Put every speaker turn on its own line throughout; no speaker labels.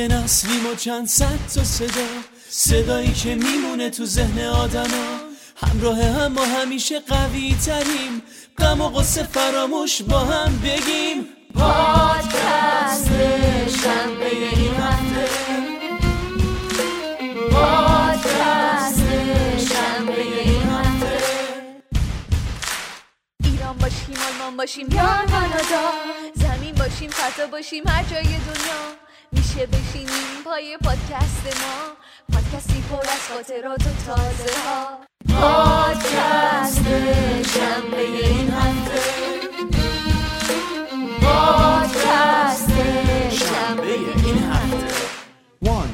یه نسلیم و چند صد تا صدا. صدایی که میمونه تو ذهن آدما. همراه هم ما همیشه قوی تریم غم و قصه فراموش با هم بگیم.
پادکست شنبه این هفته. پادکست شنبه این هفته.
ایران باشیم آلمان باشیم یا کانادا. زمین باشیم فضا باشیم هر جای دنیا. میشه بشینیم پای پادکست ما. پادکستی پر از خاطرات و تازه ها
پادکست شنبه این هفته. پادکست شنبه این هفته.
One,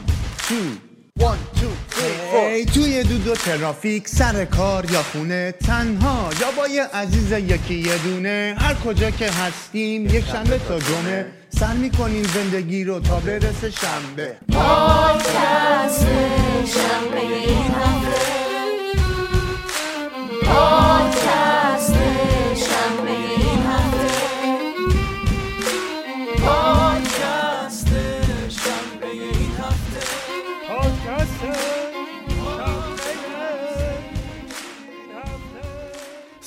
two, one, two, ای توی دود و ترافیک سر کار یا خونه تنها یا با یه عزیز یکی یه دونه. هر کجا که هستیم یک شنبه تا جمعه. سر می‌کنیم زندگی رو تا برسه شنبه.
پادکست شنبه. این هفته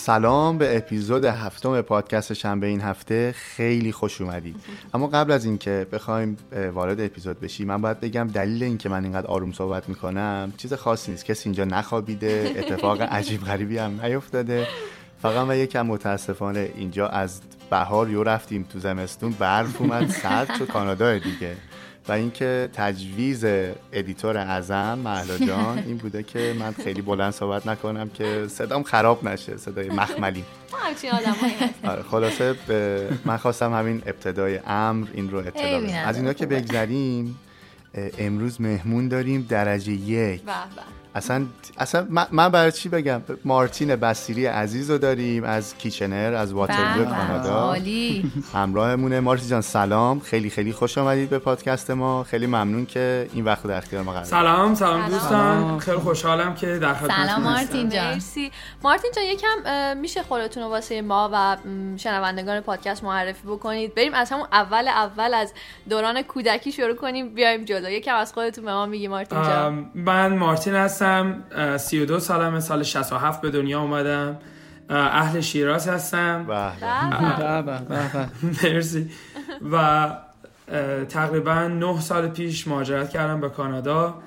سلام به اپیزود هفتم پادکست شنبه این هفته. خیلی خوش اومدید. اما قبل از اینکه بخوایم وارد اپیزود بشیم من باید بگم دلیل اینکه من اینقدر آروم صحبت می‌کنم چیز خاصی نیست. کسی اینجا نخوابیده اتفاق عجیب غریبی هم نیفتاده. فقط من یکم متاسفانه اینجا از بهار یهو رفتیم تو زمستون برف اومد سرد شد کانادا دیگه. و اینکه تجویز editor اعظم مهلا جان این بوده که من خیلی بلند صحبت نکنم که صدام خراب نشه صدای مخملی. آره خلاصه من خواستم همین ابتدای امر این رو اطلاع بدم. از اینا که. بگذریم امروز مهمون داریم درجه یک. اصلا اصلا من, برای چی بگم؟ مارتین بسیری عزیز رو داریم از کیچنر از واترلو
به.
کانادا.
عالی.
همراهمونه. مارتی جان سلام. خیلی خیلی خوش آمدید به پادکست ما. خیلی ممنون که این وقت در اختیار ما قرار.
سلام سلام
سلام.
دوستان. خیلی خوشحالم که در خدمتتون
سلام. مارتین جان.
مرسی. مارتین جان یکم میشه خودتون رو واسه ما و شنوندگان پادکست معرفی بکنید. بریم از همون اول اول از دوران کودکی شروع کنیم. بیایم جلو. یکم از خودتون به ما میگی مارتین جان.
من مارتین هستم اه، 32 سالمه سال 67 به دنیا اومدم. اه، اهل شیراز هستم.
به به.
به. به.
مرسی. و تقریبا 9 سال پیش مهاجرت کردم به کانادا.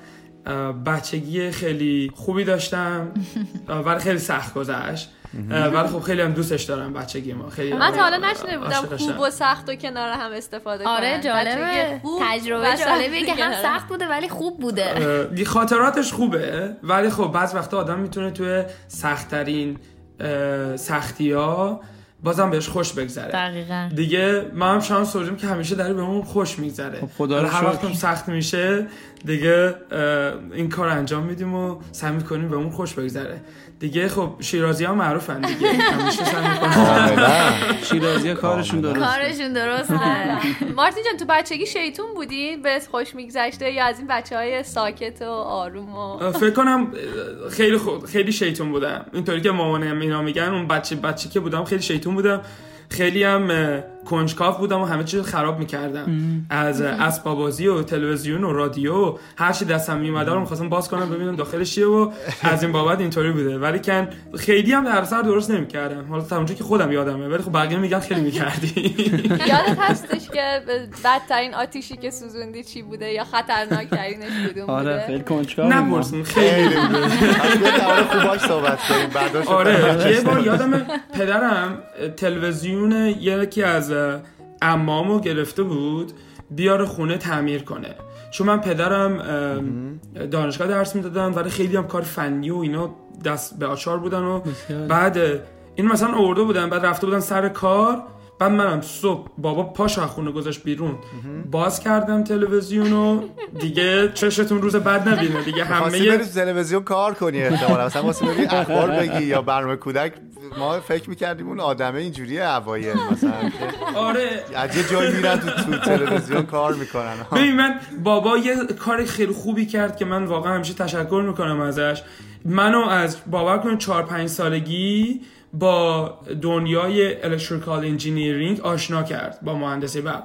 بچگی خیلی خوبی داشتم. ولی خیلی سخت گذشت. ولی خب خیلی هم دوستش دارم بچگی ما. خیلی
من تا حالا نشنیده بودم. خوب و سخت و کنار هم استفاده
آره جالبه. تجربه جالبیه که هم. سخت بوده ولی خوب بوده.
خاطراتش خوبه ولی خب بعض وقتا آدم می‌تونه توی سختترین سختی ها بازم بهش خوش بگذره.
دقیقا.
دیگه ما هم شانس آوردیم که همیشه داره بهمون خوش میگذره.
خب خدا رو
هر
شکر.
وقت هم سخت میشه دیگه این کار انجام میدیم و سعی می‌کنیم بهمون خوش بگذره. دیگه خب شیرازی ها معروفن دیگه. همیشه سعی می‌کنن.
کاملا
شیرازی کارشون درست
کارشون درسته.
مارتین جان تو بچگی شیطون بودی؟ بهت خوش میگذشته یا از این بچه های ساکت و آروم و
فکر کنم خیلی خود خیلی شیطون بودم. اینطوری که مامانم اینا میگن اون بچه بچه که بودم خیلی شیطون بودم. خیلی هم کنجکاو بودم و همه چیز خراب می‌کردم. از اه، اسباب بازی و تلویزیون و رادیو و هر چی دستم میومده رو می‌خواستم باز کنم ببینم داخلش چیه و از این بابت اینطوری بوده. ولی کن خیلی هم در سر درست نمی‌کردم. حالا تا اونجا که خودم یادمه ولی خب بقیه میگن خیلی می‌کردی.
یادت هستش که بدترین آتیشی که سوزوندی چی بوده یا خطرناکترینش کدوم
آره
بوده؟
خیلی کنجکاو
خیلی
خوباش صحبت کنیم رو
آره یه بار. یادم پدرم تلویزیون یکی از عمامو گرفته بود بیاره خونه تعمیر کنه. چون من پدرم اه، دانشگاه درس می‌دادم ولی خیلی هم کار فنی و اینا دست به آچار بودن و. بعد این مثلا آورده بودن بعد رفته بودن سر کار. بعد منم صبح بابا پاش از خونه گذاشت بیرون. باز کردم تلویزیون و دیگه چشتون روز بعد نبینه. دیگه همه
تلویزیون کار کنی احتمالا. مثلا واسه اخبار بگی یا برنامه کودک ما فکر می‌کردیم اون آدمه اینجوریه اوایل مثلا
آره.
از یه جایی میرن تو, تو تلویزیون کار می‌کنن.
ببین من بابا یه کار خیلی خوبی کرد که من واقعا همیشه تشکر می‌کنم ازش. منو از باور کنید چهار پنج سالگی با دنیای electrical engineering آشنا کرد با مهندسی برق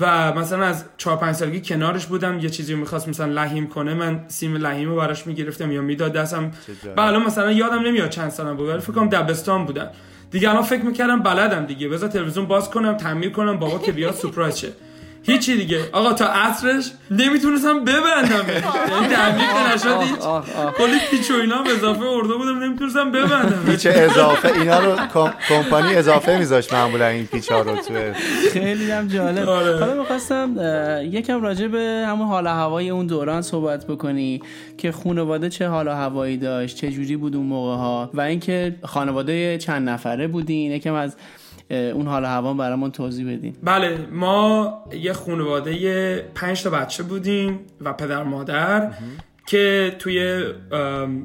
و مثلا از 4 5 سالگی کنارش بودم یه چیزی می‌خواست مثلا لحیم کنه من سیم لحیم رو براش می‌گرفتم یا می‌داد دستم. و الان مثلا یادم نمیاد چند سالم بود ولی فکر کنم دبستان بودم. دیگه الان فکر می‌کردم بلدم دیگه. بذار تلویزیون باز کنم تعمیر کنم بابا که بیاد سورپرایز شه. هیچی دیگه. آقا تا عصرش نمی‌تونستم ببندم. یعنی تعمیر که نشد کلی پیچ و اینا به اضافه ارده بودم نمی‌تونستم ببندم.
پیچ اضافه اینا رو کم- کمپانی اضافه میذاشت معمولا این پیچ ها رو تو
خیلی هم جالب.
آره.
حالا می‌خواستم یکم راجع به همون حال هوای اون دوران صحبت بکنی که خانواده چه حال و هوایی داشت چه جوری بود اون موقع ها و اینکه خانواده چند نفره بودین یکم از اون حال هوا برامون توضیح بدین.
بله ما یه خانواده پنج تا بچه بودیم و پدر مادر که توی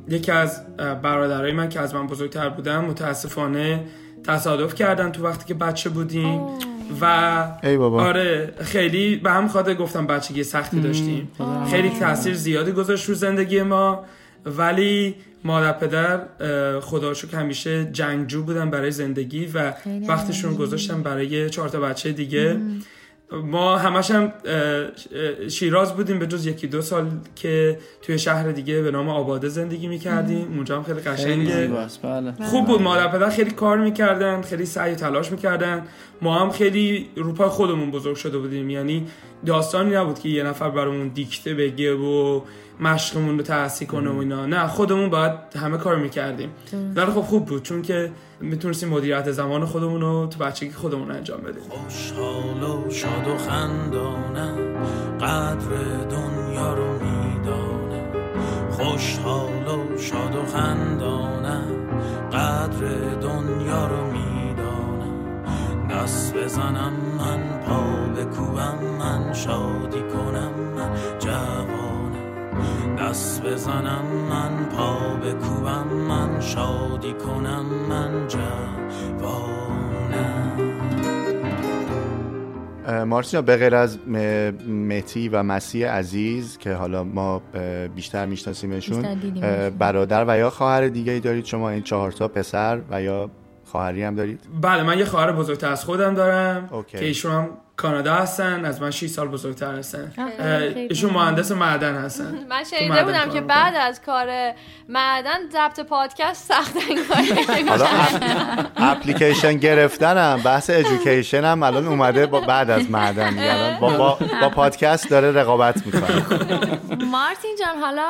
یکی از برادرای من که از من بزرگتر بودن متاسفانه تصادف کردن تو وقتی که بچه بودیم و
ای بابا.
آره خیلی به هم خاطر گفتم بچگی سختی داشتیم. خیلی تاثیر زیادی گذاشت رو زندگی ما. ولی مادر پدر اه، خدا رو شکر همیشه جنگجو بودن برای زندگی و وقتشون گذاشتن برای چهار تا بچه دیگه. ما همش هم شیراز بودیم به جز یکی دو سال که توی شهر دیگه به نام آباده زندگی می‌کردیم. اونجا هم خیلی قشنگه.
زیباست بله.
خوب بود. مادر پدر خیلی کار می‌کردن خیلی سعی و تلاش می‌کردن. ما هم خیلی روپای خودمون بزرگ شده بودیم. یعنی داستانی نبود که یه نفر برامون دیکته بگه و مشقمون رو تحصیل کنه و اینا. نه خودمون باید همه کار می‌کردیم. ولی خب خوب بود چون که می‌تونستیم مدیریت زمان خودمون رو تو بچگی خودمون انجام بدیم.
خوشحال و شاد و خندانم قدر دنیا رو می‌دانم. خوشحال و شاد و خندانم قدر دنیا رو می‌دانم. دست بزنم من پا بکوبم من شادی کنم من جوانم دست بزنم من پا بکوبم من شادی کنم من جوانم.
جان، به غیر از متی و مسیح عزیز که حالا ما بیشتر میشناسیمشون برادر و یا خواهر دیگه ای دارید؟ شما این چهار تا پسر و یا خواهری هم دارید؟
بله من یه خواهر بزرگتر از خودم دارم
اوکی.
که ایشون هم کانادا هستن از من 6 سال بزرگتر هستن. ایشون مهندس معدن هستن.
من شنیده بودم که. بعد از کار معدن ضبط پادکست سخت
حالا اپ- اپلیکیشن گرفتنم بحث ادویکیشن هم الان اومده با بعد از معدن. الان با, با, با پادکست داره رقابت می‌کنه.
مارتین جان حالا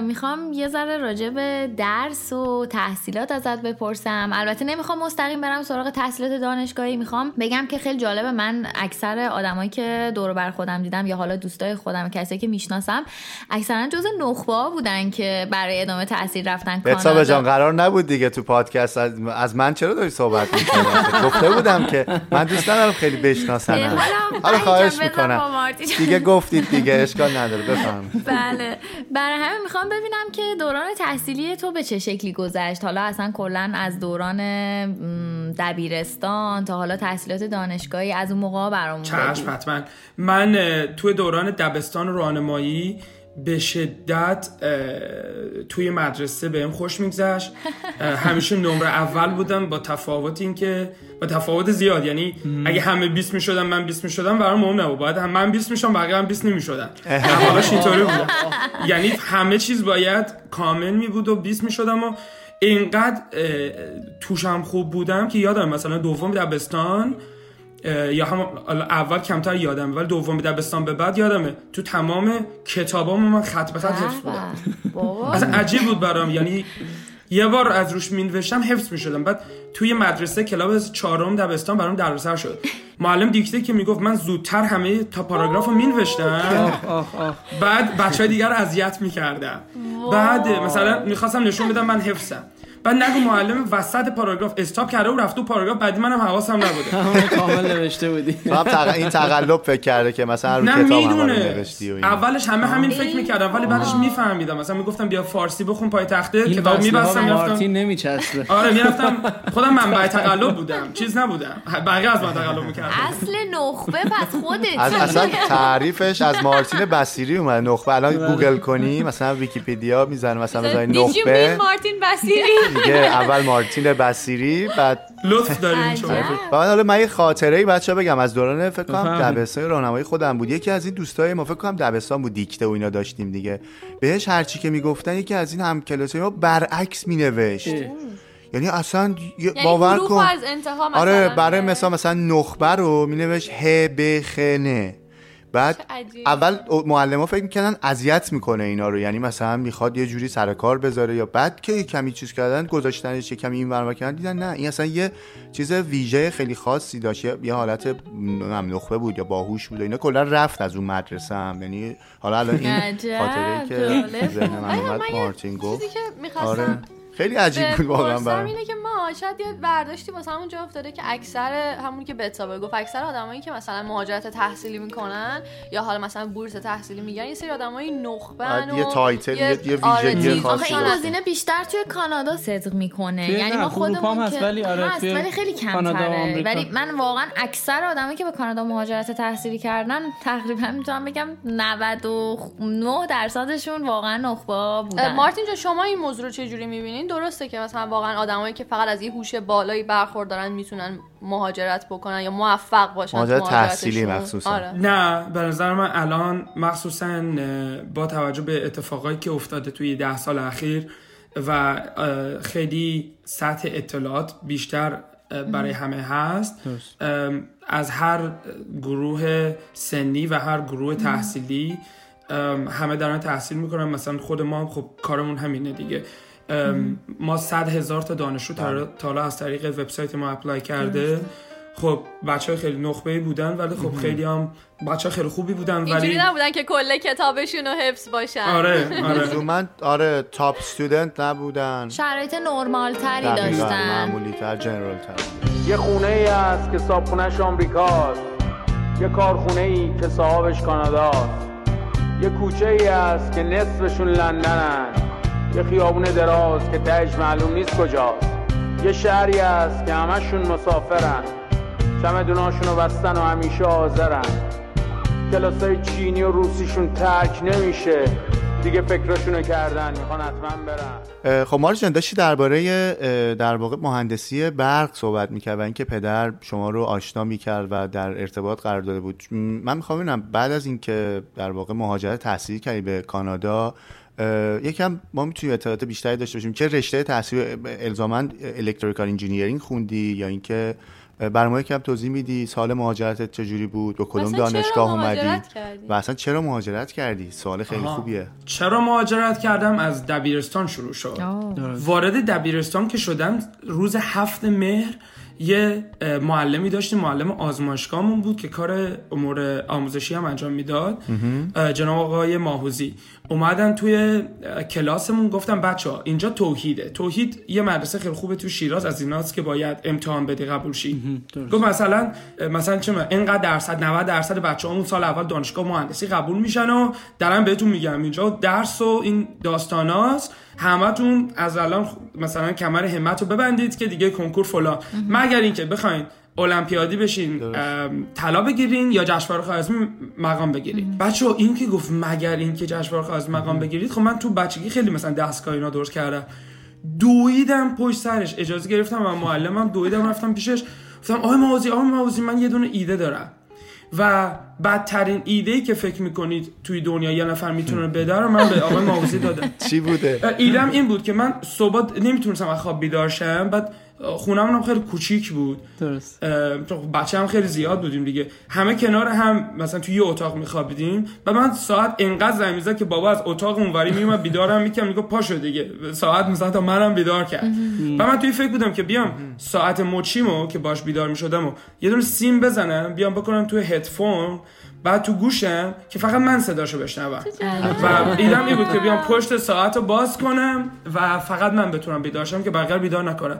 می‌خوام یه ذره راجع به درس و تحصیلات ازت بپرسم. البته نمی‌خوام مستقیم برم سراغ تحصیلات دانشگاهی. می‌خوام بگم که خیلی جالبه من اکثر آدمایی که دور بر خودم دیدم یا حالا دوستای خودم کسایی که می‌شناسم اکثرا جز نخبه بودن که برای ادامه تحصیل رفتن
بتسابه جان
کانادا
قرار نبود دیگه تو پادکست از, من چرا داری صحبت می‌کنی؟ گفته بودم که من دوست ندارم خیلی بشناسنم.
حالا
خواهش می‌کنم. دیگه گفتید دیگه اشکال نداره. بفهم
بله. برای همین می‌خوام ببینم که دوران تحصیلی تو به چه شکلی گذشت؟ حالا اصلا کلا از دوران دبیرستان تا حالا تحصیلات دانشگاهی از اون موقع برامون
چشم. حتما. من توی دوران دبستان و راهنمایی به شدت توی مدرسه بهم خوش میگذشت. همیشه نمره اول بودم با تفاوت این که با تفاوت زیاد. یعنی اگه همه 20 می‌شدن من 20 می‌شدم برام مهم نبود. باید هم من 20 میشم بقیه هم 20 نمی‌شدن. احوالش اینطوری بود. یعنی همه چیز باید کامل می بود و 20 می‌شدم و اینقدر توشم خوب بودم که یادم مثلا دوم دبستان یا هم اول کمتر یادم ولی دوم دبستان به بعد یادمه. تو تمام کتابامو من خط به خط حفظ بودم. اصلا عجیب بود برام. یعنی یه بار از روش مینوشتم حفظ می‌شدم. بعد توی مدرسه کلاب چهارم دبستان برام دردسر شد. معلم دیکته که می‌گفت من زودتر همه تا پاراگراف رو مینوشتم. بعد بچه های دیگر رو اذیت می‌کردم بعد مثلا می‌خواستم نشون بدم من حفظم. بعد نگو معلم وسط پاراگراف استاپ کرده و رفت تو پاراگراف بعدی منم حواسم نبوده.
کامل نوشته بودی.
این تقلب فکر کرده که مثلا رو کتاب نوشتی.
اولش همه همین فکر می‌کردم ولی بعدش میفهمیدم. مثلا می‌گفتم بیا فارسی بخون پای تخته کتاب میبستم
مارتین نمیچسبه.
آره می‌رفتم خودم منبع تقلب بودم چیز نبودم. بقیه از من تقلب می‌کردن
اصل نخبه پس خودت.
از اصلا تعریفش از مارتین بصیری اومد نخبه. الان گوگل کنی مثلا ویکیپدیا می‌زنه مثلا بزنی
mean
نخبه.
مارتین بصیری
دیگه اول مارتین بصیری بعد
لطف دارین شما.
بعد حالا من یه خاطره ای بچه بگم. از دوران فکر کنم. دبستان راهنمایی خودم بود. یکی از این دوستای ما فکر کنم دبستان بود دیکته و اینا داشتیم دیگه. بهش هرچی که می‌گفتن یکی از این هم کلاسای ما برعکس مینوشت. یعنی اصلا
یعنی
باور کن.
از انتها مثلا
آره برای مثال مثلا نخبه رو مینوشت ه ب خ ن بعد. اول معلم ها فکر می‌کنن اذیت می‌کنه اینا رو. یعنی مثلا می‌خواد یه جوری سر کار بذاره یا بعد که یه کمی چیز کردن گذاشتنش یه کمی این ور کردن دیدن نه این اصلا یه چیز ویژه خیلی خاصی داشت. یه- حالت نخبه بود یا باهوش بود اینا. کلا رفت از اون مدرسه هم. یعنی حالا الان این خاطره که مارتین گفت.
چیزی که
آره. خیلی عجیب بود واقعا برام.
اینه که ما شاید یه برداشتی واسه همون جا افتاده که اکثر همون که بتابه گفت اکثر آدمایی که مثلا مهاجرت تحصیلی می‌کنن یا حالا مثلا بورس تحصیلی میگن یه سری آدمایی نخبن
بعد یه
و
تایتل، یه- یه
آره،
ویژگی خاصی
این
داره.
گزینه بیشتر توی کانادا صدق می‌کنه. یعنی ما خودمون
هست،
که
ولی آره،
هست ولی خیلی
و
کمتره. ولی من واقعا اکثر آدمایی که به کانادا مهاجرت تحصیلی کردن تقریبا می‌تونم بگم 99 درصدشون واقعا نخبه بودن.
مارتین جان شما این موضوع رو چه جوری می‌بینین درسته که مثلا واقعا آدمایی که فقط از یه هوش بالایی برخوردارن می‌تونن مهاجرت بکنن یا موفق باشن
مهاجرت؟ تحصیلی مخصوصا.
آره.
نه به نظر من الان مخصوصا با توجه به اتفاقایی که افتاده توی ده سال اخیر و خیلی سطح اطلاعات بیشتر برای همه هست از هر گروه سنی و هر گروه تحصیلی همه دارن تحصیل می‌کنن مثلا خود ما هم خب کارمون همینه دیگه ما صد هزار تا دانشجو تا تا حالا از طریق وبسایت ما اپلای کرده. خب بچه های خیلی نخبه بودن ولی خب خیلی هم بچه خیلی خوبی بودن
اینجوری
ولی
نبودن که کل کتابشون رو حفظ باشن.
آره آره.
لزوما آره تاپ استودنت نبودن.
شرایط نرمال تری داشتن.
معمولی تر جنرال تر
یه خونه ای است که صابخونهش آمریکاست. یه کارخونه ای که صاحبش کاناداست. یه کوچه ای است که نصفشون لندنن. یه خیابون دراز که تهش معلوم نیست کجاست. یه شهری است که همشون مسافرن. چمدوناشون رو بستن و همیشه حاضرن. کلاسای چینی و روسیشون ترک نمیشه. دیگه فکرشونو کردن می‌خوان حتما برن.
خب مارت جان داشتی درباره در واقع مهندسی برق صحبت می‌کردی و اینکه پدر شما رو آشنا می‌کرد و در ارتباط قرار داده بود. من می‌خوام ببینم بعد از اینکه در واقع مهاجرت تحصیلی کردی به کانادا یکم ما می‌تونیم اطلاعات بیشتری داشته باشیم. چه رشته تحصیل الزاما electrical engineering خوندی یا اینکه برای ما یکم توضیح میدی سال مهاجرتت چجوری بود؟ به کدوم دانشگاه اومدی؟ و اصلا چرا مهاجرت کردی؟ سوال خیلی
آها.
خوبیه.
چرا مهاجرت کردم؟ از دبیرستان شروع شد. وارد دبیرستان که شدم روز هفت مهر یه معلمی داشتیم. معلم آزمایشگاهمون بود که کار امور آموزشی هم انجام می‌داد. جناب آقای ماهوزی. اومدن توی کلاسمون گفتم بچه ها اینجا توحیده. توحید یه مدرسه خیلی خوبه تو شیراز از ایناست که باید امتحان بدی قبول شی. گفت مثلا مثلا چه اینقدر درصد 90 درصد بچه اون سال اول دانشگاه مهندسی قبول میشن و دارم بهتون میگم. اینجا درس و این داستاناست. همتون از الان مثلا کمر همت رو ببندید که دیگه کنکور فلان. مگر اینکه بخواین المپیادی بشین طلا بگیرین یا جشنواره خارزمی مقام بگیرین. بچه این که گفت مگر اینکه جشنواره خارزمی مقام بگیرید خب من تو بچگی خیلی مثلا دستگاه اینا درست کردم. دویدم پشت سرش اجازه گرفتم و معلمم دویدم رفتم پیشش. گفتم آقای موازی آقای موازی من یه دونه ایده دارم. و بدترین ایده ای که فکر می‌کنید توی دنیا یه نفر می‌تونه بده رو من به آقای ماوزی دادم.
چی بوده؟
ایدم این بود که من صبح نمی‌تونستم از خواب بیدار شم بعد خونم هم خیلی کوچیک بود.
درست.
چون بچه هم خیلی زیاد بودیم دیگه. همه کنار هم مثلا توی یه اتاق میخوابیدیم. و من ساعت انقدر زنگ می‌زد که بابا از اتاق اونوری میومد بیدارم می‌کرد میگه پاشو دیگه. ساعت مثلا تا منم بیدار کرد. و من توی فکر بودم که بیام ساعت مچیمو که باش بیدار می‌شدم و یه دونه سیم بزنم بیام بکنم توی هدفون. بعد تو گوشم که فقط من صداشو بشنوم. و ایدم این بود که بیام پشت ساعت رو باز کنم و فقط من بتونم بیدار شم که بقیه بیدار نکنم.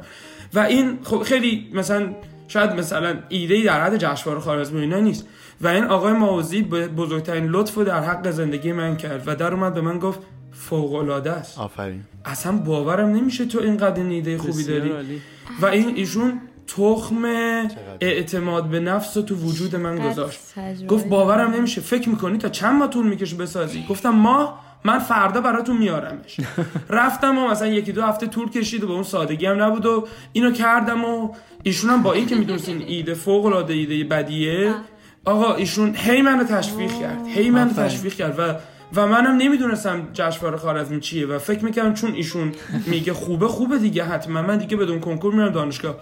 و این خب خیلی مثلا شاید مثلا ایده در حد جشنواره خارزمی و اینا نیست. و این آقای ماوزی به بزرگترین لطف رو در حق زندگی من کرد و در اومد به من گفت فوق العاده است.
آفرین.
اصلا باورم نمیشه تو اینقدر این ایده خوبی داری.
عالی.
و این ایشون تخم اعتماد به نفس رو تو وجود من گذاشت. گفت باورم نمیشه. فکر می‌کنی تا چند ماه طول می‌کشه بسازی؟ گفتم ما من فردا براتون میارمش. رفتم و مثلا یکی دو هفته طول کشید و به اون سادگی هم نبود و اینو کردم و ایشون هم با این که می‌دونستین ایده فوق العاده ایده بدیه آقا ایشون هی منو تشویق کرد هی منو تشویق کرد و و منم نمی‌دونستم جشنواره خوارزمی چیه و فکر می‌کردم چون ایشون میگه خوبه خوبه دیگه حتما من دیگه بدون کنکور میرم دانشگاه.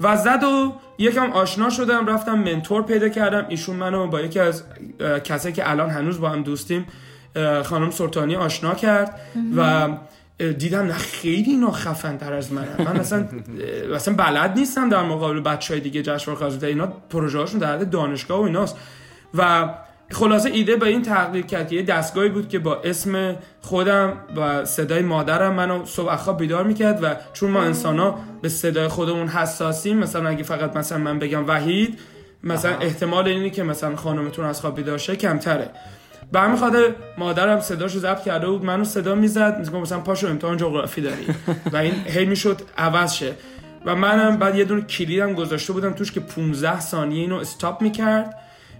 و زد و یکم آشنا شدم رفتم منتور پیدا کردم ایشون منو با یکی از کسایی که الان هنوز با هم دوستیم خانم سلطانی آشنا کرد و دیدم نه خیلی اینا خفن تر از من من اصلا اصلا بلد نیستم در مقابل بچه های دیگه جشنواره خوارزمی اینا پروژه هاشون در حد دانشگاه و ایناست. و خلاصه ایده به این تغییر کرد که یه دستگاهی بود که با اسم خودم و صدای مادرم منو صبح خواب بیدار می‌کرد و چون ما انسان ها به صدای خودمون حساسیم مثلا اگه فقط مثلا من بگم وحید مثلا احتمال اینه که مثلا خانمتون از خواب بیدار شه کمتره. به همین خاطر مادرم صداشو ضبط کرده بود منو صدا می‌زد میگم مثلا پاشو امتحان جغرافی داری. و این هی می‌شد عوض شه. و منم بعد یه دونه کلیدم گذاشته بودم توش که 15 ثانیه اینو استاپ می‌کرد.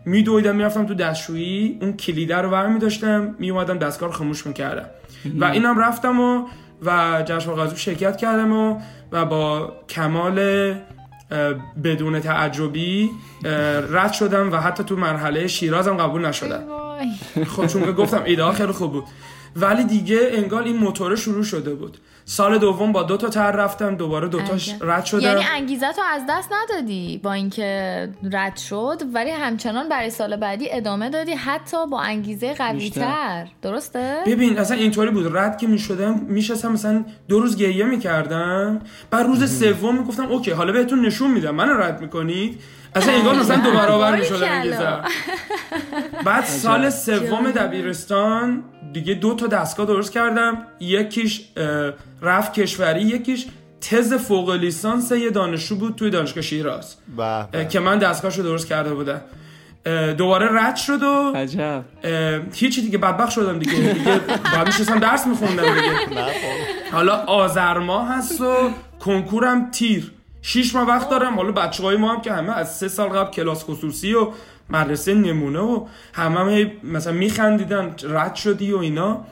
میدویدم می‌رفتم تو دستشویی اون کلیده رو برمی داشتم میومدم دستگاه رو خاموش می‌کردم. و اینم رفتم و و جشن غذا شرکت کردم و و با کمال بدون تعجبی رد شدم و حتی تو مرحله شیرازم قبول نشدم.
وای.
خب چون که گفتم ایده ها خیلی خوب بود. ولی دیگه انگار این موتور شروع شده بود. سال دوم با دو تا تر رفتم دوباره دوتاش
عجب.
رد شدم.
یعنی انگیزه تو از دست ندادی با اینکه رد شد ولی همچنان برای سال بعدی ادامه دادی حتی با انگیزه قوی تر درسته؟
ببین اصلا اینطوری بود. رد که می‌شدم میشستم مثلا دو روز گریه می‌کردم. بعد روز سوم می‌گفتم اوکی حالا بهتون نشون میدم. منو رد می‌کنید. اصلا انگار مثلا دو برابر
باریکلا.
انگیزه بعد سال سوم دبیرستان دیگه دو تا دستگاه درست کردم. یکیش رفت کشوری یکیش تز فوق لیسانس یه دانشجو بود توی دانشگاه شیراز. که من دستگاهشو درست کرده بودم. دوباره رد شد و
عجب.
هیچی دیگه بدبخت شدم دیگه. دیگه باید میشستم درس میخوندم دیگه. حالا آذر ماه هست و کنکورم تیر. شیش ماه وقت دارم. حالا بچه های ما هم که همه از سه سال قبل کلاس خصوصی و مدرسه نمونه و همه هم مثلا میخندیدن رد شدی و اینا.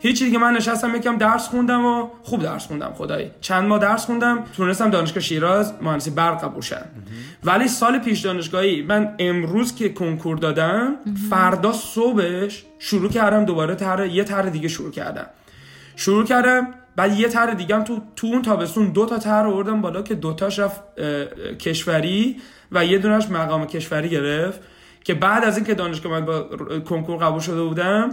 هیچی دیگه من نشستم یکم درس خوندم و خوب درس خوندم خدایی. چند ماه درس خوندم تونستم دانشگاه شیراز مهندسی برق قبول شدم ولی سال پیش دانشگاهی من امروز که کنکور دادم فردا صبحش شروع کردم دوباره طرح یه طرح دیگه شروع کردم. شروع کردم بعد یه طرح دیگه هم تو تو اون تابستون دو تا طرح آوردم بالا که دوتاش رفت کشوری و یه دونش مقام کشوری گرفت که بعد از اینکه دانشگاه من با کنکور قبول شده بودم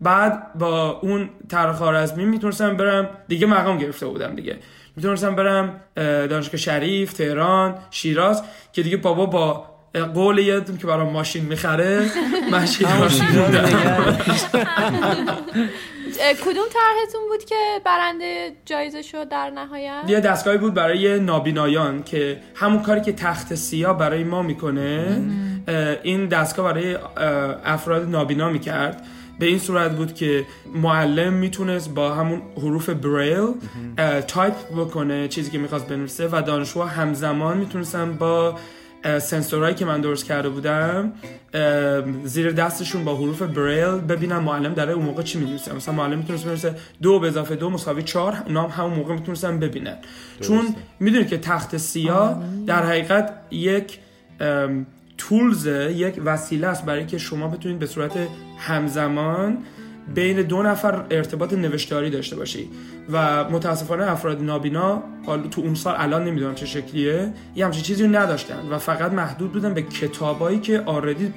بعد با اون طرح خارزمی می‌تونستم برم دیگه مقام گرفته بودم دیگه. می‌تونستم برم اه، دانشگاه شریف تهران شیراز که دیگه بابا با قول یه دونه که برام ماشین می‌خره بودم
اه، کدوم طرحتون بود که برنده جایزه شد در نهایت؟
یه دستگاهی بود برای نابینایان که همون کاری که تخت سیاه برای ما می‌کنه این دستگاه برای افراد نابینا می‌کرد. به این صورت بود که معلم می‌تونست با همون حروف بریل تایپ بکنه چیزی که می‌خواست بنویسه و دانشجوها همزمان می‌تونستن با اه، سنسورهایی که من درست کرده بودم زیر دستشون با حروف بریل ببینن معلم داره اون موقع چی می‌نویسه. مثلا معلم می‌تونست بنویسه دو به اضافه دو مساوی چهار اونا هم همون موقع می‌تونستن ببینن. چون می‌دونید که تخت سیاه در حقیقت یک تولز یک وسیله است برای که شما بتونید به صورت همزمان بین دو نفر ارتباط نوشتاری داشته باشی. و متاسفانه افراد نابینا حالا تو اون سال الان نمی‌دونم چه شکلیه یه همچین چیزی رو نداشتن و فقط محدود بودن به کتابایی که آردی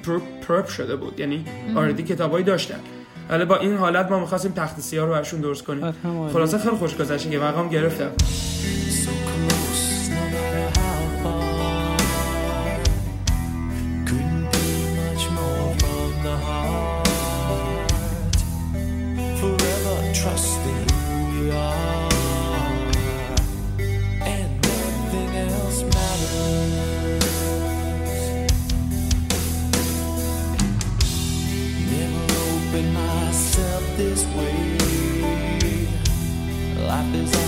پرپ شده بود. یعنی آردی کتابایی داشتن. ولی با این حالت ما می‌خواستیم تخت سیاه رو برشون درست کنیم.
عالی.
خلاصه خیلی خوش گذشت که مقام گرفتم.
This way. Life is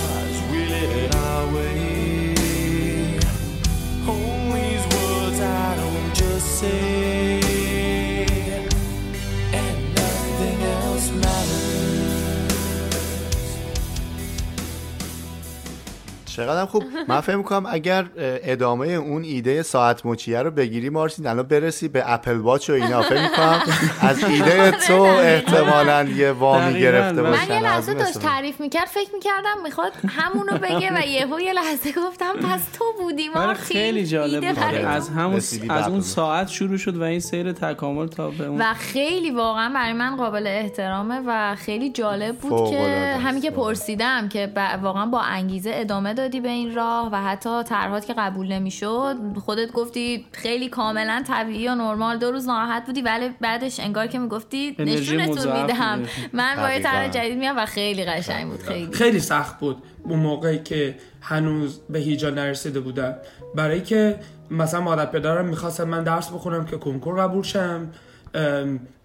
چقدر خوب من فکر می‌کنم اگر ادامه اون ایده ساعت مچیه رو بگیری مارتین الان برسی به اپل واچ و اینا فکر می‌کنم از ایده تو احتمالا یه وامی. گرفته
من
باشن
من یه لحظه داشت. تعریف می‌کرد فکر می‌کردم می‌خواد همونو بگه و یهو یه لحظه گفتم پس تو بودی
آره
مارتین
خیلی جالب
تو.
از همون از اون. ساعت شروع شد و این سیر تکامل تا به اون
و خیلی واقعا برای من قابل احترامه و خیلی جالب بود که همین که. پرسیدم که واقعا با انگیزه ادامه دادی به این راه و حتی طرحات که قبول نمی‌شد خودت گفتی خیلی کاملا طبیعی و نرمال. دو روز ناراحت بودی ولی بعدش انگار که می‌گفتی نشونتون میدم. من با طرح. جدید میام و خیلی قشنگ بود خیلی.
خیلی سخت بود اون موقعی که هنوز به هیجا نرسیده بودم. برای که مثلا مادر پدرم می‌خواستم من درس بخونم که کنکور قبول شم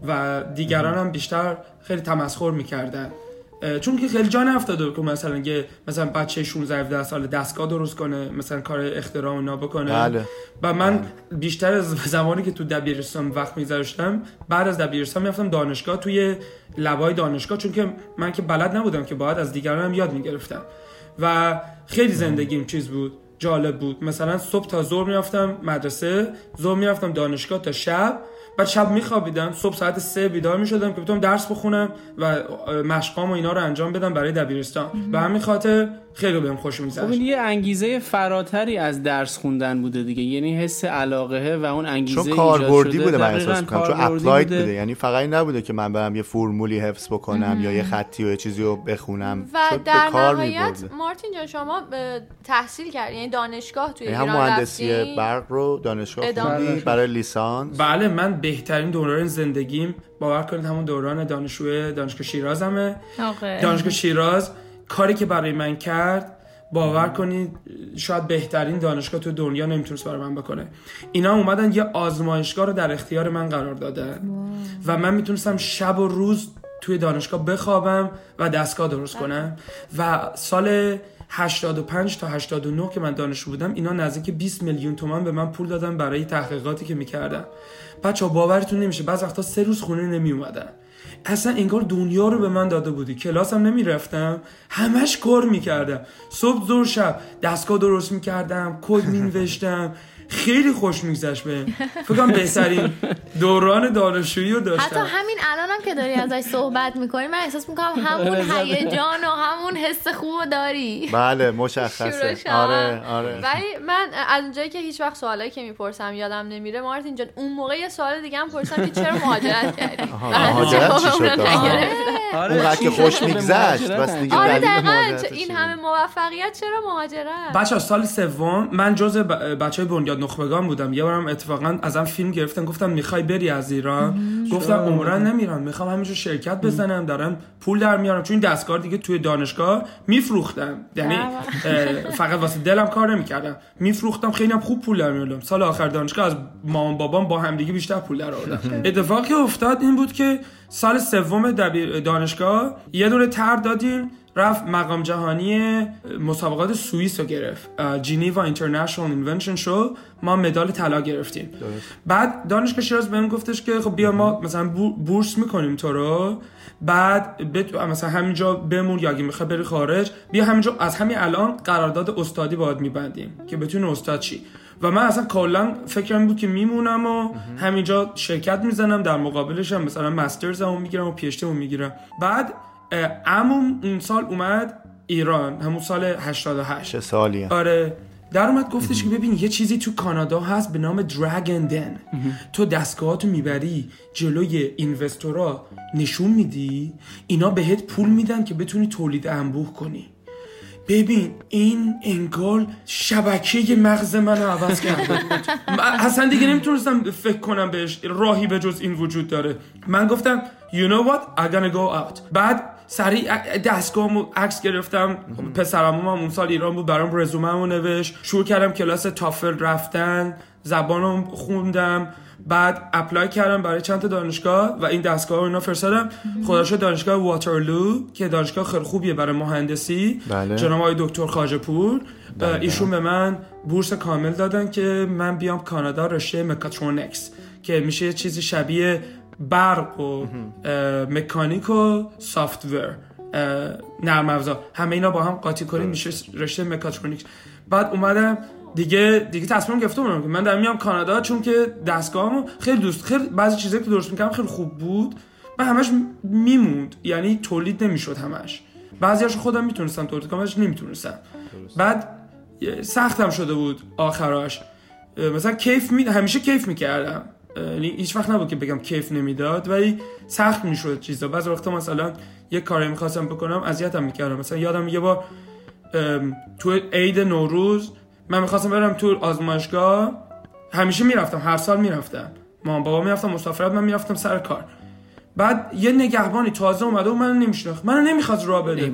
و دیگران هم بیشتر خیلی تمسخر می‌کردن. چون که خیلی جان افتاده که مثلا یه مثلا بچه 16 17 سال دستگاه درست کنه مثلا کار اختراع و اینا بکنه.
بله.
و من بیشتر از زمانی که تو دبیرستان وقت میذاشتم بعد از دبیرستان می‌رفتم دانشگاه توی لبای دانشگاه چون که من که بلد نبودم که باید از دیگران هم یاد می‌گرفتم. و خیلی زندگیم چیز بود جالب بود. مثلا صبح تا ظهر می‌رفتم مدرسه ظهر می‌رفتم دانشگاه تا شب. بعد شب میخوابیدم صبح ساعت سه بیدار می‌شدم که بتونم درس بخونم و مشقام و اینا رو انجام بدم برای دبیرستان. و همین خاطر خیلی بهم خوش
خب این
میگذشت
یه انگیزه فراتری از درس خوندن بوده دیگه یعنی حس علاقه و اون انگیزه
چون کاربردی. بوده من احساس می‌کنم چون اپلاید بوده یعنی فقط این نبوده که من برم یه فرمولی حفظ بکنم یا یه خطی و یه چیزی رو بخونم
و در
کار
نهایت. مارتین جان شما تحصیل کردی یعنی دانشگاه توی
یعنی هم
ایران
مهندسی؟ برق رو دانشگاه خوندی. برای لیسانس
بله من بهترین دوران زندگیم باور کنید همون دوران دانشجوی دانشگاه شیرازمه. دانشگاه شیراز کاری که برای من کرد باور کنید شاید بهترین دانشگاه تو دنیا نمی‌تونست برای من بکنه. اینا اومدن یه آزمایشگاه رو در اختیار من قرار دادن. و من می‌تونستم شب و روز توی دانشگاه بخوابم و دستگاه درست کنم. و سال 85 تا 89 که من دانشجو بودم اینا نزدیک 20 میلیون تومان به من پول دادن برای تحقیقاتی که می‌کردم بچه باورتون نمیشه بعض وقتا سه روز خونه نمی اومدن اصلا انگار دنیا رو به من داده بودی. کلاسم نمی‌رفتم. همش کار می‌کردم. صبح زور شب. دستگاه درست می‌کردم. کد مینوشتم. خیلی خوش میگذشت به فکر کنم بهترین دوران دانشجویی رو
حتی
داشتم
همین الانم که داری ازش صحبت می‌کنی من احساس می‌کنم همون هیجان و همون حس خوب داری.
بله مشخصه. آره
هم.
آره
ولی من از اونجایی که هیچ وقت سوالایی که می‌پرسم یادم نمیره مارتین جان اون موقع یه سوال دیگه هم پرسیدم که چرا مهاجرت کردی؟
مهاجرت چی شد؟
آره
که خوش میگذشت بس دیگه
آره دقیقا. این؟ همه موفقیت چرا مهاجرت؟
بچه سال سوم من جز بچه های نخبگان بودم یه بارم اتفاقا ازم فیلم گرفتن گفتم می‌خوای بری از ایران؟ گفتم عمرن نمیرم می‌خوام همینجور شرکت بزنم دارم پول در میارم چون دستگاه دیگه توی دانشگاه میفروختم یعنی فقط واسه دلم کار نمی‌کردم میفروختم خیلی هم خوب پول در میاردم سال آخر دانشگاه از مامان بابام با همدیگه بیشتر پول در آوردم اتفاقی افتاد این بود که سال سوم دبیر دانشگاه یه دونه طرح دادیم. رفت مقام جهانی مسابقات سوئیس رو گرفت. Geneva International Invention Show ما مدال طلا گرفتیم. بعد دانشگاه شیراز بهم گفتش که خب بیا ما مثلا بور- بورس می‌کنیم تو رو. بعد بت... مثلا همینجا بمون یا اگه می‌خوای بری خارج بیا همینجا از همین الان قرارداد استادی باهات میبندیم که بتونی استاد شی. و من اصلا کلا فکرم بود که میمونم و همینجا شرکت می‌زنم در مقابلش هم مثلا masters مو می‌گیرم و PhD مو می‌گیرم. بعد عموم اون سال اومد ایران همون سال 88
چه سالیه؟
آره. در اومد گفتش که ببین یه چیزی تو کانادا هست به نام دراگن دن تو دستگاهاتو می‌بری جلوی اینوستورا نشون میدی اینا بهت پول میدن که بتونی تولید انبوه کنی. ببین این انگار شبکه مغز من رو عوض کرده. اصلا دیگه نمی‌تونستم فکر کنم بهش راهی به جز این وجود داره. من گفتم you know what? I'm gonna go out. بعد سریع دستگاهمو عکس گرفتم. پسرمو هم اون سال ایران بود برام رزوممو نوشت. شروع کردم کلاس تافل رفتن زبانم خوندم. بعد اپلای کردم برای چند تا دانشگاه و این دستگاه رو اینا فرستادم. خدا دانشگاه واترلو که دانشگاه خیلی خوبیه برای مهندسی.
بله.
جناب آقای دکتر خواجه پور. ایشون به من بورس کامل دادن که من بیام کانادا رشته مکاترونکس که میشه چیزی شبیه برق و مکانیک و سافتور نرم افزار. همه اینا با هم قاطی کنیم میشه رشته مکاترونیکس بعد اومدم دیگه دیگه تصمیم گرفته بودم که من دارم میام کانادا چون که دستگاهمو خیلی دوست خیلی بعضی چیزایی که درست می‌کردم خیلی خوب بود. و همش میموند یعنی تولید نمی‌شد همش. بعضیاشو خودم می‌تونستم تولید کنم بعضیش نمی‌تونستم. بعد سختم شده بود آخراش. مثلا کیف می... همیشه کیف می‌کردم. هیچ وقت نبود که بگم کیف نمی‌داد ولی سخت می‌شد چیزا. بعضی وقتا مثلا یه کاری می‌خواستم بکنم اذیتم می‌کردم. مثلا یادم یه بار تو عید نوروز من می‌خواستم برم تو آزمایشگاه. همیشه می‌رفتم هر سال می‌رفتم. مامان بابا می‌رفتم مسافرت من می‌رفتم سر کار. بعد یه نگهبانی تازه اومده و منو نمیشناخت. منو نمی‌خواست راه بده.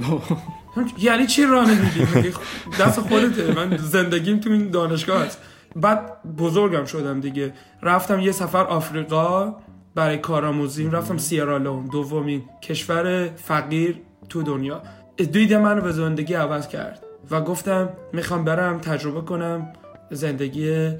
یعنی چی راه نمیدی دست خودته. من زندگیم تو این دانشگاه هست. بعد بزرگم شدم دیگه. رفتم یه سفر آفریقا برای کارآموزی. رفتم سیرالون دومین کشور فقیر تو دنیا. دیده منو به زندگی عوض کرد و گفتم می‌خوام برم تجربه کنم زندگی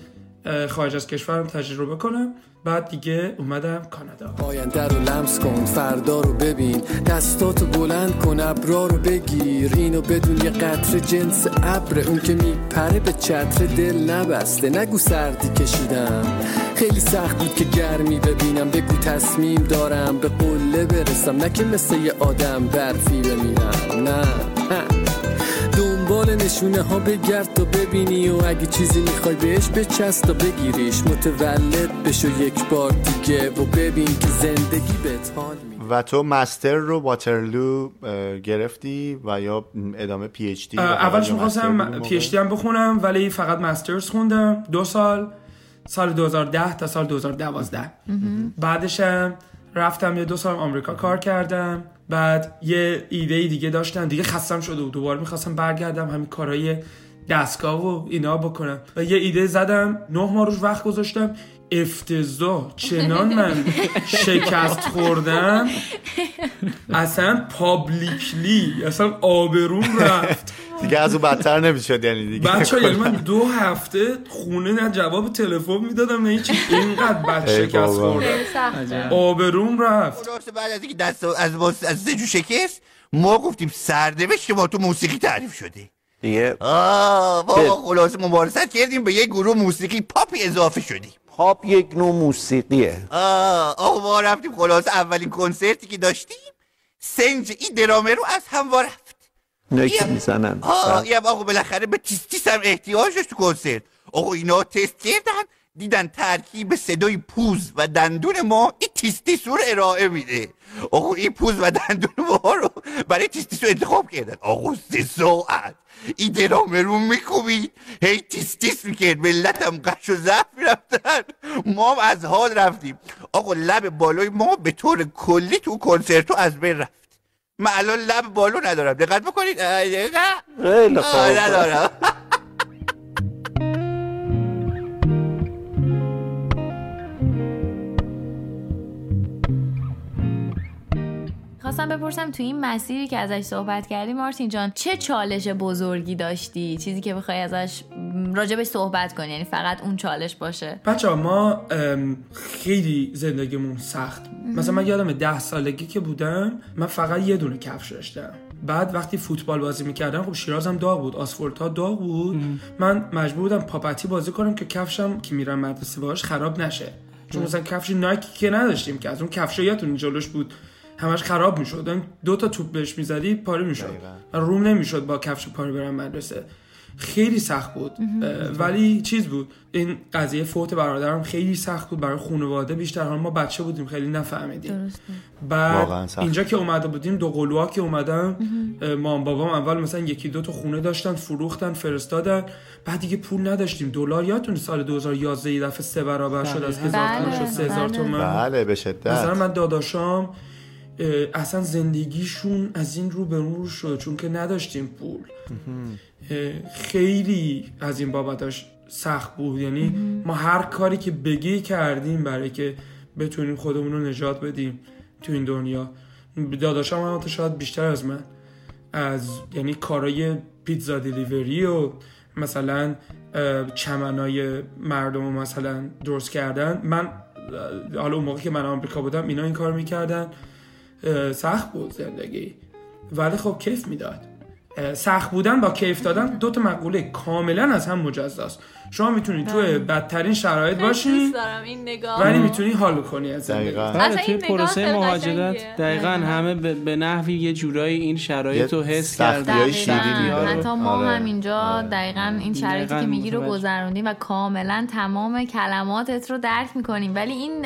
خارج از کشورم تجربه کنم. بعد دیگه اومدم کانادا.
آینده رو لمس کن فردا رو ببین. دستاتو بلند کن ابرا رو بگیر. اینو بدون یه قطر جنس ابر اون که میپره به چتر دل نبسته. نگو سردی کشیدم. خیلی سخت بود که گرمی ببینم. بگو تصمیم دارم به قله برسم. نه که مثل یه آدم برفی بمیرم نه. دنبال نشونه ها بگرد تا ببینی و اگه چیزی می‌خوای بهش بچست تا بگیریش. متولد بشو یک بار دیگه و ببین که زندگی بهت حال میده
و تو مستر رو واترلو گرفتی و یا ادامه پی اچ دی
اولش می‌خواستم پی اچ دی هم بخونم ولی فقط مسترز خوندم. دو سال سال 2010 تا سال 2012 بعدشم رفتم یه دو سال آمریکا کار کردم. بعد یه ایده دیگه داشتم دیگه خستم شده بود. دوباره می‌خواستم برگردم همین کارهای دستگاه و اینا بکنم. و یه ایده زدم. نه ماه روش وقت گذاشتم. افتضاح چنان من شکست خوردم اصلا پابلیکلی اصلا آبروم رفت.
دیگه از اون بدتر نمی‌شد یعنی دیگه.
بچه یعنی من دو هفته خونه نه جواب تلفن می‌دادم نه هیچی. اینقدر بد شکست. خوردم آبروم رفت.
خلاصه بعد از اینکه دست از از سه جو شکست ما گفتیم سرنوشت ما تو موسیقی تعریف شده.
دیگه
آه بابا خلاصه مبارزت کردیم به یه گروه موسیقی پاپی اضافه شدیم.
پاپ یک نوع موسیقیه.
آه آه ما رفتیم خلاصه اولین کنسرتی که داشتیم. سنج این درامه رو از هم وا رفت یه-
می‌زنن.
آه یه آقا بالاخره به تیس تیس هم احتیاج داشت تو کنسرت. آقا اینا تست کردن. دیدن ترکیب صدای پوز و دندون ما این تیس تیس رو ارائه میده. آقا این پوز و دندون ما رو برای تیس تیس رو انتخاب کردن. آقا سه ساعت. این درامه رو میکوبید. هی تیس تیس می‌کرد. ملت هم غش و ضعف می‌رفتن. ما هم از حال رفتیم. آقا لب بالای ما به طور کلی تو کنسرتو از بین رفت. من الان لب بالو ندارم. دقت بکنید.
خیلی خوب.
ندارم.
خواستم بپرسم تو این مسیری که ازش صحبت کردی مارتین جان چه چالش بزرگی داشتی؟ چیزی که بخوای ازش راجبش صحبت کنی یعنی فقط اون چالش باشه.
بچه ما خیلی زندگیمون سخت. بود. مثلا من یادم ده سالگی که بودم من فقط یه دونه کفش داشتم. بعد وقتی فوتبال بازی می‌کردم خب شیرازم داغ بود آسفالت ها داغ بود. من مجبور بودم پاپتی بازی کنم که کفشم که میرم مدرسه باش خراب نشه. چون مثلا کفش نایکی که نداشتیم که از اون کفش یادتون جلوش بود. همش خراب می‌شد. دو تا توپ بهش می‌زدی پاره می‌شد. و روم نمی‌شد با کفش پاره برم مدرسه. خیلی سخت بود. ولی چیز بود. این قضیه فوت برادرم خیلی سخت بود. برای خانواده بیشتر. حالا ما بچه بودیم خیلی نفهمیدیم.
واقعا
بعد. اینجا که اومده بودیم دو قلوها که اومدن مام بابام اول مثلا یکی دو تا خونه داشتن فروختن فرستادن. بعد دیگه پول نداشتیم. دلار یادتون سال 2011 یه دفعه سه برابر شد از هزار تومن
بله،
شد سه هزار
بله.
تومن
بله به
مثلا
شدت
من داداشام اصلا زندگیشون از این رو به اون رو شد چون که نداشتیم پول. خیلی از این بابتاش سخت بود. یعنی ما هر کاری که بگی کردیم برای که بتونیم خودمون رو نجات بدیم تو این دنیا. داداشم هم شاید بیشتر از من. از یعنی کارای پیتزا دیلیوری و مثلا چمنای مردم رو مثلا درست کردن. من حالا اون موقع که من آمریکا بودم اینا این کار می‌کردن. سخت بود زندگی. ولی خب کیف می‌داد. سخت بودن با کیف دادن دو تا مقوله کاملا از هم مجزاست. شما می‌تونی توی بدترین شرایط باشی
این نگاه
ولی می‌تونی حال کنی از زندگی
دقیقاً.
بله
اصلا
توی پروسه مهاجرت. دقیقا همه به, به نحوی یه جورایی این شرایط رو حس کردن.
حتی ما
آره.
هم اینجا دقیقا این شرایطی که میگی رو. گذروندیم و کاملا تمام کلماتت رو درک می‌کنیم ولی این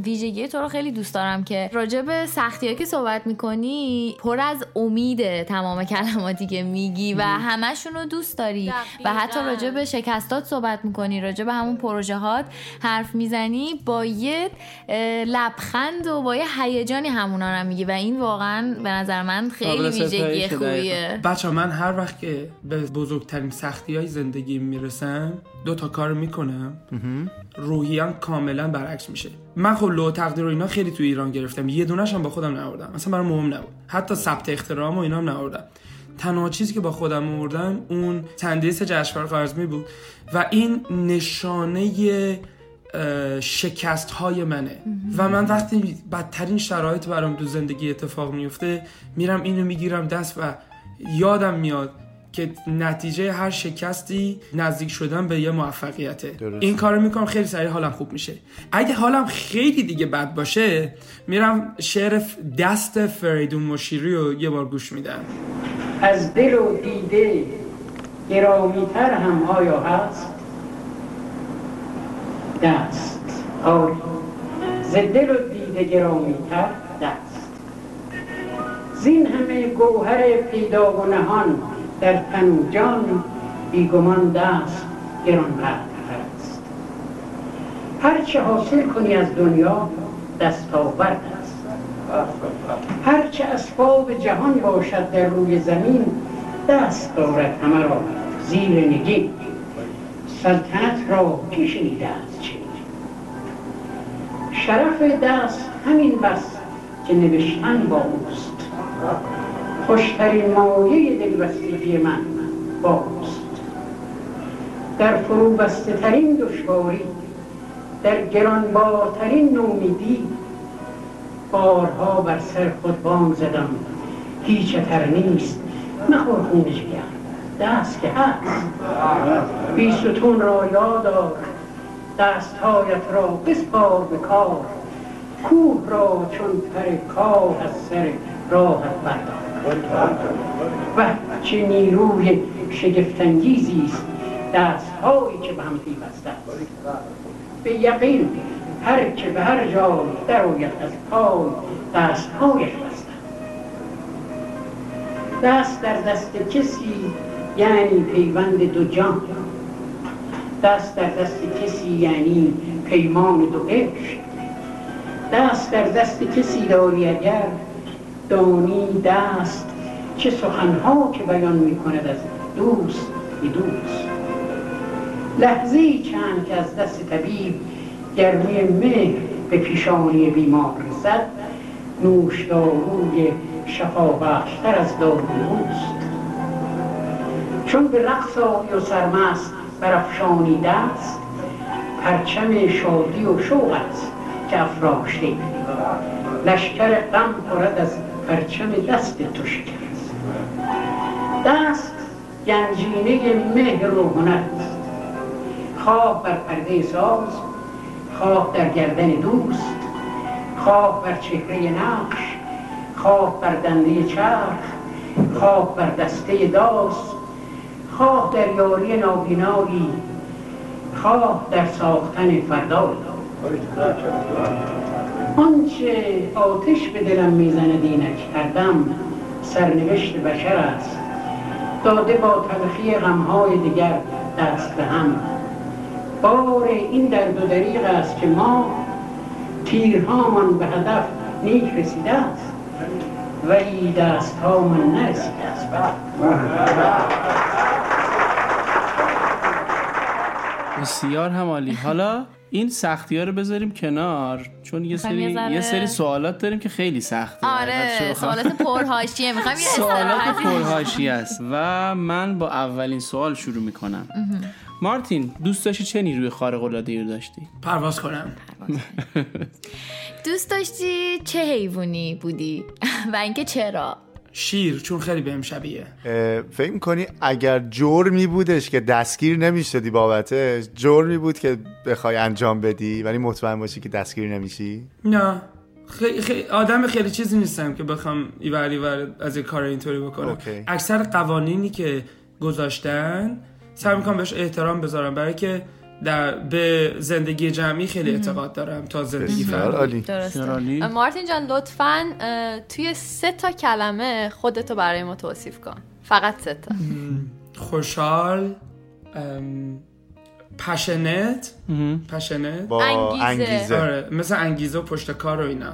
ویژگی تو رو خیلی دوست دارم که راجع به سختی که صحبت می‌کنی پر از امیده تمام کلماتی که میگی و همشون رو دوست داری و حتی. راجع به شکستات صحبت می‌کنی راجع به همون پروژه هات حرف می‌زنی با یه لبخند و با یه هیجانی همونا رو میگی و این واقعا به نظر من خیلی ویژگی. خوبیه.
بچه من هر وقت که به بزرگترین سختی های زندگی می‌رسم دو تا کار می‌کنم. روحیم کاملا برعکس میشه. من خب لو تقدیر و اینا خیلی تو ایران گرفتم. یه دونش هم با خودم نبردم. اصلا برام مهم نبود. حتی ثبت اخترام و اینا هم نبردم. تنها چیزی که با خودم آوردم اون تندیس جشنواره خارزمی بود و این نشانه شکست های منه. و من وقتی بدترین شرایط برام تو زندگی اتفاق میفته میرم اینو می‌گیرم دست و یادم میاد که نتیجه هر شکستی نزدیک شدن به یه موفقیته.
درست.
این کارو می‌کنم خیلی سریع حالم خوب میشه. اگه حالم خیلی دیگه بد باشه میرم شعر دست فریدون مشیری رو یه بار گوش میدم.
از دل و دیده گرامیتر هم آیا هست؟ دست. آری. ز دل و دیده گرامیتر دست. زین همه گوهر پیدا و نهان در تن و جان بیگمان دست گرانقدر است هرچه حاصل کنی از دنیا دستاورد هرچه اسباب جهان باشد در روی زمین دست دارد همه را زیر نگین. سلطنت را که شنیده از چه شرف دست همین بس که نوشتن با اوست. خوشترین مایه دلبستگی من با اوست. در فرو بسته ترین دشواری در گرانبارترین نومیدی بارها بر سر خود بام زدم. هیچ تر نیست. مخور خون جگر. دست که هست. بی ستون را یادار دستهایت را بسپار به کار. کوه را چون پر کاه از سر راحت بردار. و چه نیروی شگفتانگیزی است. دستهایی که به هم پیوسته است. به یقین هر که به هر جای در آید از پای دستهایش بسته دست در دست کسی یعنی پیوند دو جان. دست در دست کسی یعنی پیمان دو عشق. دست در دست کسی داری اگر دانی دست چه سخنها که بیان می کند از دوست به دوست. لحظه چند که از دست طبیب گرمی مهر به پیشانی بیمار رسد نوشداروی شفابخشتر از داروست چون به رقص آیی و سرمست برافشانی دست پرچم شادی و شوق است که افراشته لشکر غم خورد از پرچم دست تو شکست. دست گنجینه مهر و هنر است. خواه بر پرده ساز خواه در گردن دوست خواه بر چهره نقش خواه بر دنده چرخ خواه بر دسته داس خواه در یاری نابینایی خواه در ساختن فردا آنچه آتش به دلم می‌زند اینک کردم سرنوشت بشر است. داده با تلخی غمهای دیگر دست به هم. بار این درد و دریغ است که ما تیرهامان به هدف نیک رسیده است. ولی دستهامان نرسیده است.
بسیار هم عالی حالا این سختی ها رو بذاریم کنار چون یه سری
یه
سری سوالات داریم که خیلی سخته.
آره سوالات پرهاشیه. می‌خوام یه
سوالات پرهاشی است. و من با اولین سوال شروع می‌کنم. مارتین دوست داشتی چه نیروی خارق العاده ای رو داشتی؟
پرواز کنم.
دوست داشتی چه حیوانی بودی؟ و اینکه چرا؟
شیر چون خیلی بهم شبیه.
فکر می‌کنی اگر جرمی بودش که دستگیر نمی‌شدی بابتش جرمی بود که بخوای انجام بدی ولی مطمئن باشی که دستگیر نمیشی؟
نه. خیلی خی... آدم خیلی چیزی نیستم که بخوام اینور اونور از این کار اینطوری بکنم.
OK.
اکثر قوانینی که گذاشتن سعی می‌کنم بهش احترام بذارم. برای که در به زندگی جمعی خیلی اعتقاد دارم تا زندگی فردی
درسته. مارتین جان لطفا توی سه تا کلمه خودتو برای ما توصیف کن. فقط سه تا.
خوشحال ام، passionate passionate
با
انگیزه.
انگیزه
آره مثل انگیزه و پشتکار و اینا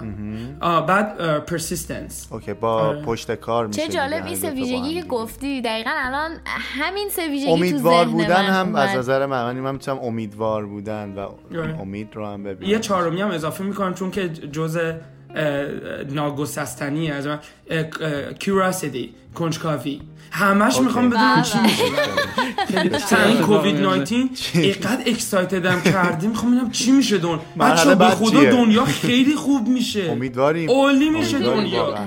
آه بعد persistence
OK با
آره.
پشتکار میشه
چه جالب این ویژگی که. گفتی دقیقا الان همین سه ویژگی تو
امیدوار بودن
من
هم از
اومد.
نظر من من من می‌تونم امیدوار بودن و
آره.
امید رو هم ببینم
یه چهارمی هم اضافه می‌کنم چون که جز ناگسستنی از من curiosity کنجکاوی همش. می‌خوام بدونم چی
بله.
میشه مثلا این کووید 19 اینقدر اکسایتدم کردیم. می‌خوام ببینم چی میشه دون بچه به خدا؟ دنیا خیلی خوب میشه.
امیدواریم.
عالی میشه دنیا.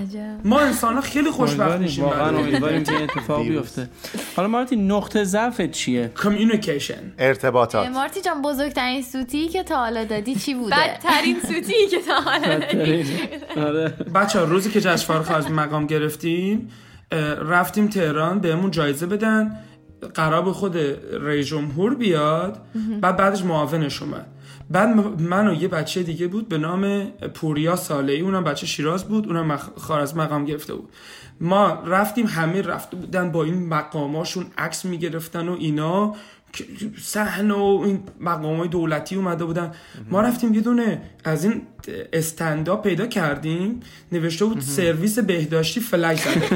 ما انسان ها خیلی خوشبخت میشیم.
واقعا
بعد
امیدواریم که اتفاق. بیفته. حالا مارتین نقطه ضعفت چیه؟
کامیونیکیشن
ارتباطات.
مارتی جان بزرگترین سوتی که تا حالا دادی چی بوده؟
بدترین سوتی که تا حالا دادی.
آره.
بچه روزی که جشن فارغ از مقام گرفتیم رفتیم تهران بهمون جایزه بدن. قرار به خود رئیس جمهور بیاد. بعد بعدش معاونش اومد. بعد من و یه بچه دیگه بود به نام پوریا سالهی اونم بچه شیراز بود. اونم مخ... خارج مقام گرفته بود. ما رفتیم همه رفته بودن با این مقاماشون عکس می‌گرفتن و اینا. صحنه و این مقام های دولتی اومده بودن. ما رفتیم یه دونه از این استندا پیدا کردیم نوشته بود سرویس بهداشتی فلک زده.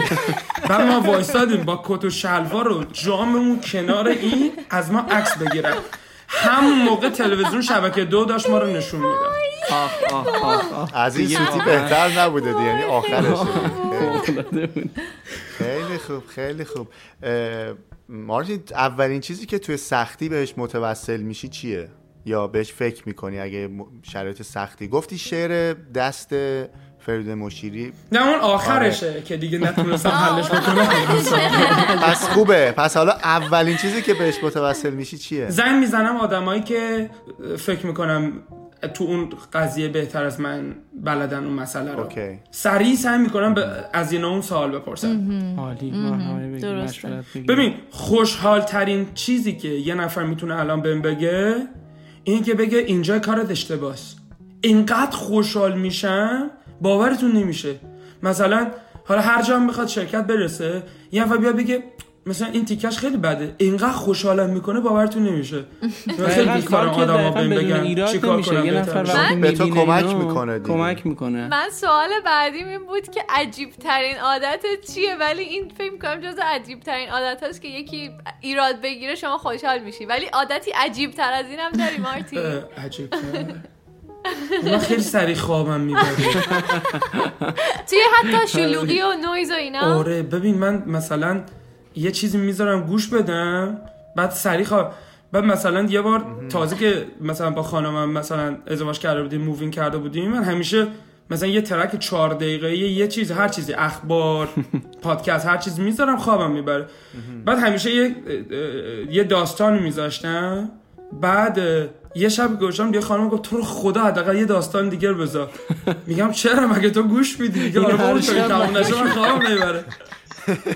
بعد ما وایستادیم با کت و شلوار و جاممون کنار این از ما عکس بگیرن. همون موقع تلویزیون شبکه دو داشت ما رو نشون می‌داد.
آخ آخ آخ آخ
از این سوتی بهتر نبوده دیگه یعنی آخرش خیلی خوب. خیلی خوب مارتین اولین چیزی که توی سختی بهش متوسل میشی چیه؟ یا بهش فکر می‌کنی اگه شرایط سختی؟ گفتی شعر دست فرید مشیری.
نه اون آخرشه که دیگه نتونستم حلش بکنم.
پس خوبه. پس حالا اولین چیزی که بهش متوسل میشی چیه؟
زنگ می‌زنم آدمایی که فکر می‌کنم تو اون قضیه بهتر از من بلدن اون مسئله رو.
اوکی.
سریع سعی می‌کنم به از اینا اون سوال بپرسم.
عالی.
ببین خوشحال ترین چیزی که یه نفر می‌تونه الان بهم بگه این که بگه اینجا کارت اشتباس اینقدر خوشحال میشم باورتون نمیشه. مثلا حالا هر جا هم می‌خواد شرکت برسه یه نفر بیاد بگه مثلا این تیکش خیلی بده. اینقدر خوشحالم می‌کنه باورتون نمیشه. خیلی
کار که
آدم ها
دقیقاً
بهم
بدون
بگن
ایراد
چیکار
نمیشه.
کنم
یه نفر
به تو کمک می‌کنه.
کمک می‌کنه.
من سوال بعدیم این بود که عجیب ترین عادت چیه؟ ولی این فکر کنم جز عجیب ترین عادت هست که یکی ایراد بگیره شما خوشحال میشی. ولی عادتی عجیب تر از این هم داری مارتی.
عجیب من خیلی سریع خوابم می‌بره.
توی حتی شلوغی و نویز و اینا.
آره ببین من مثلا یه چیزی می‌ذارم گوش بدم بعد سریع خواب بعد مثلا یه بار تازه که مثلا با خانمم مثلا ازدواج کرده بودیم move in کرده بودیم من همیشه مثلا یه track چهار دقیقه یه چیز هر چیزی اخبار پادکست هر چیز می‌ذارم خوابم می‌بره. بعد همیشه یه یه داستانی میذاشتم. بعد یه شب گوشم یه خانم گفت تو رو خدا حداقل یه داستان دیگه رو بذار. میگم چرا؟ مگه تو گوش میدی؟ میگه آره تو خوابم نمی‌بره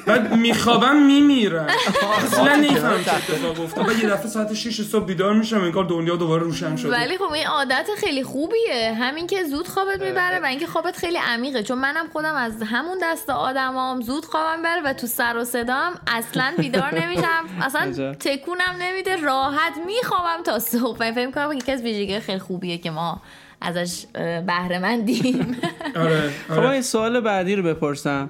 بعد میخوابم میمیرم. اصلا نمیفهم چه اتفاق افتاد. بعد یه دفعه ساعت 6 صبح بیدار میشم انگار دنیا دوباره روشن شده.
ولی خب این عادت خیلی خوبیه. همین که زود خوابت می‌بره و اینکه خوابت خیلی عمیقه. چون منم خودم از همون دست آدمام زود خوابم می‌بره و تو سر و صدام اصلا بیدار نمیشم. اصلا. تکونم نمیده. راحت میخوابم تا صبح. فکر کنم یکی از ویژگی خیلی خوبیه که ما ازش بهره مندیم.
آره
خب
آره
این سوال بعدی رو بپرسم.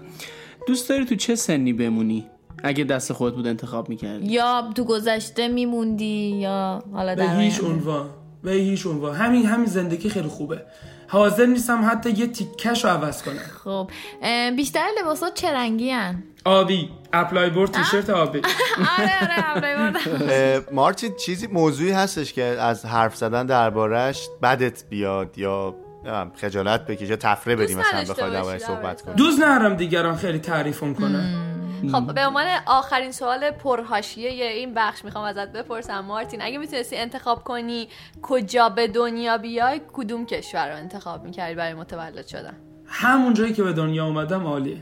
دوست داری تو چه سنی بمونی؟ اگه دست خودت بود انتخاب می‌کردی.
یا تو گذشته میموندی یا حالا
به
در
هیچ
آینده.
عنوان به هیچ عنوان. همین همین زندگی خیلی خوبه. حاضر نیستم حتی یه تیکش رو عوض کنم.
خب بیشتر لباسات چه رنگی هن؟
آبی. اپلای بورد تیشرت آبی.
آره آره
مارتین چیزی موضوعی هستش که از حرف زدن دربارش بدت بیاد یا خجالت بکشه تفره
دوست
مثلا بخوای درباره
باشی
صحبت
درباره
کنی.
دوست نرم دیگران خیلی تعریفم کنن.
خب به عنوان آخرین سوال پرهاشیه این بخش می‌خوام ازت بپرسم مارتین اگه می‌تونستی انتخاب کنی کجا به دنیا بیای کدوم کشور رو انتخاب می‌کردی برای متولد شدن؟
همون جایی که به دنیا اومدم عالیه.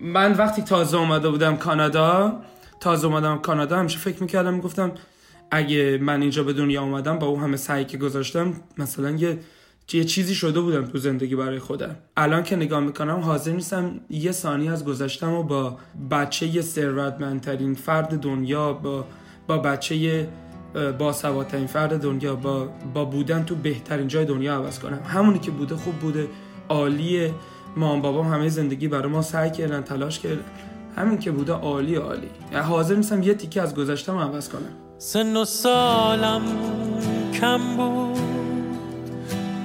من وقتی تازه اومده بودم کانادا تازه اومدم کانادا همیشه فکر می‌کردم می‌گفتم اگه من اینجا به دنیا اومدم با اون همه سعی که گذاشتم مثلا یه یه چیزی شده بودم تو زندگی برای خودم. الان که نگاه می‌کنم حاضر نیستم یه ثانیه از گذشتم و با بچه ثروتمندترین فرد دنیا با با بچه باسوادترین فرد دنیا با با بودن تو بهترین جای دنیا عوض کنم. همونی که بوده خوب بوده عالیه مام بابام همه زندگی برای ما سعی کردن تلاش کردن همین که بوده عالی عالی. یعنی حاضر نیستم یه تیکه از گذشتم عوض کنم.
سن و سالم کم بود.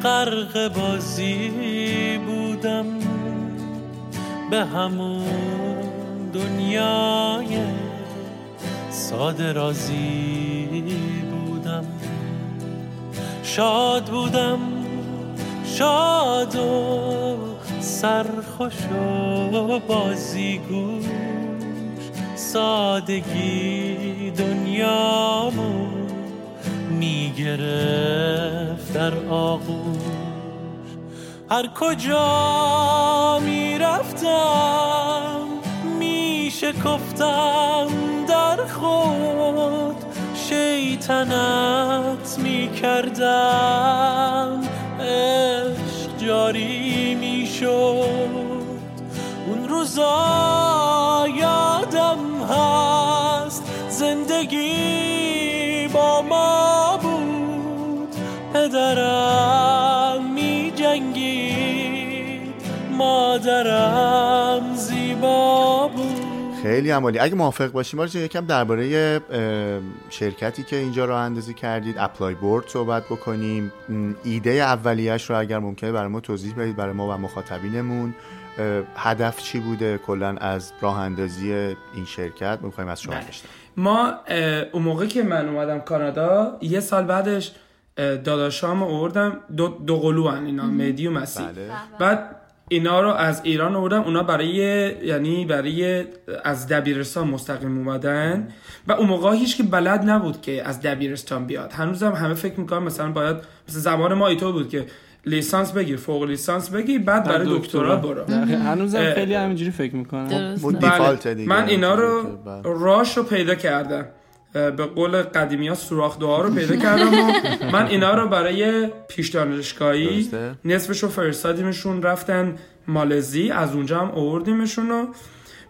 غرق بازی بودم به همون دنیای ساده رازی بودم. شاد بودم شاد و سرخوش و بازیگوش. سادگی دنیامو می‌گرفت در آغوش. هر کجا می‌رفتم میشکفتم در خود. شیطنت می‌کردم عشق جاری می‌شد. اون روزا یادم هست زندگی پدرم می جنگید مادرم زیبا بود.
خیلی عمالی. اگه موافق باشیم آرزو یکم درباره شرکتی که اینجا راه اندازی کردید اپلای بورد صحبت بکنیم. ایده اولیش رو اگر ممکنه برای ما توضیح بدید برای ما و مخاطبینمون. هدف چی بوده؟ کلا از راه اندازی این شرکت. می‌خوایم از شما
بله.
بشنویم.
ما اون موقع که من اومدم کانادا یه سال بعدش داداشام آوردم. دو, دو قلو هن اینا مهدی و مسیح.
بله.
بعد اینا رو از ایران آوردم. اونا برای یعنی برای از دبیرستان مستقیم اومدن. و اون موقع هیچ که بلد نبود که از دبیرستان بیاد. هنوزم همه فکر می‌کنم مثلا باید مثلا زمان ما ایطور بود که لیسانس بگیر فوق لیسانس بگیر بعد برای دکترا برو.
هنوزم خیلی همینجوری فکر می‌کنم.
بله.
دیفالت دیگه.
من اینا رو
بله.
راش رو پیدا کردم. به قول قدیمی ها سوراخ دعا رو پیدا کردم و من اینا رو برای پیش دانشگاهی. نصفش رو فرستادیمشون رفتن مالزی از اونجا هم آوردیمشون و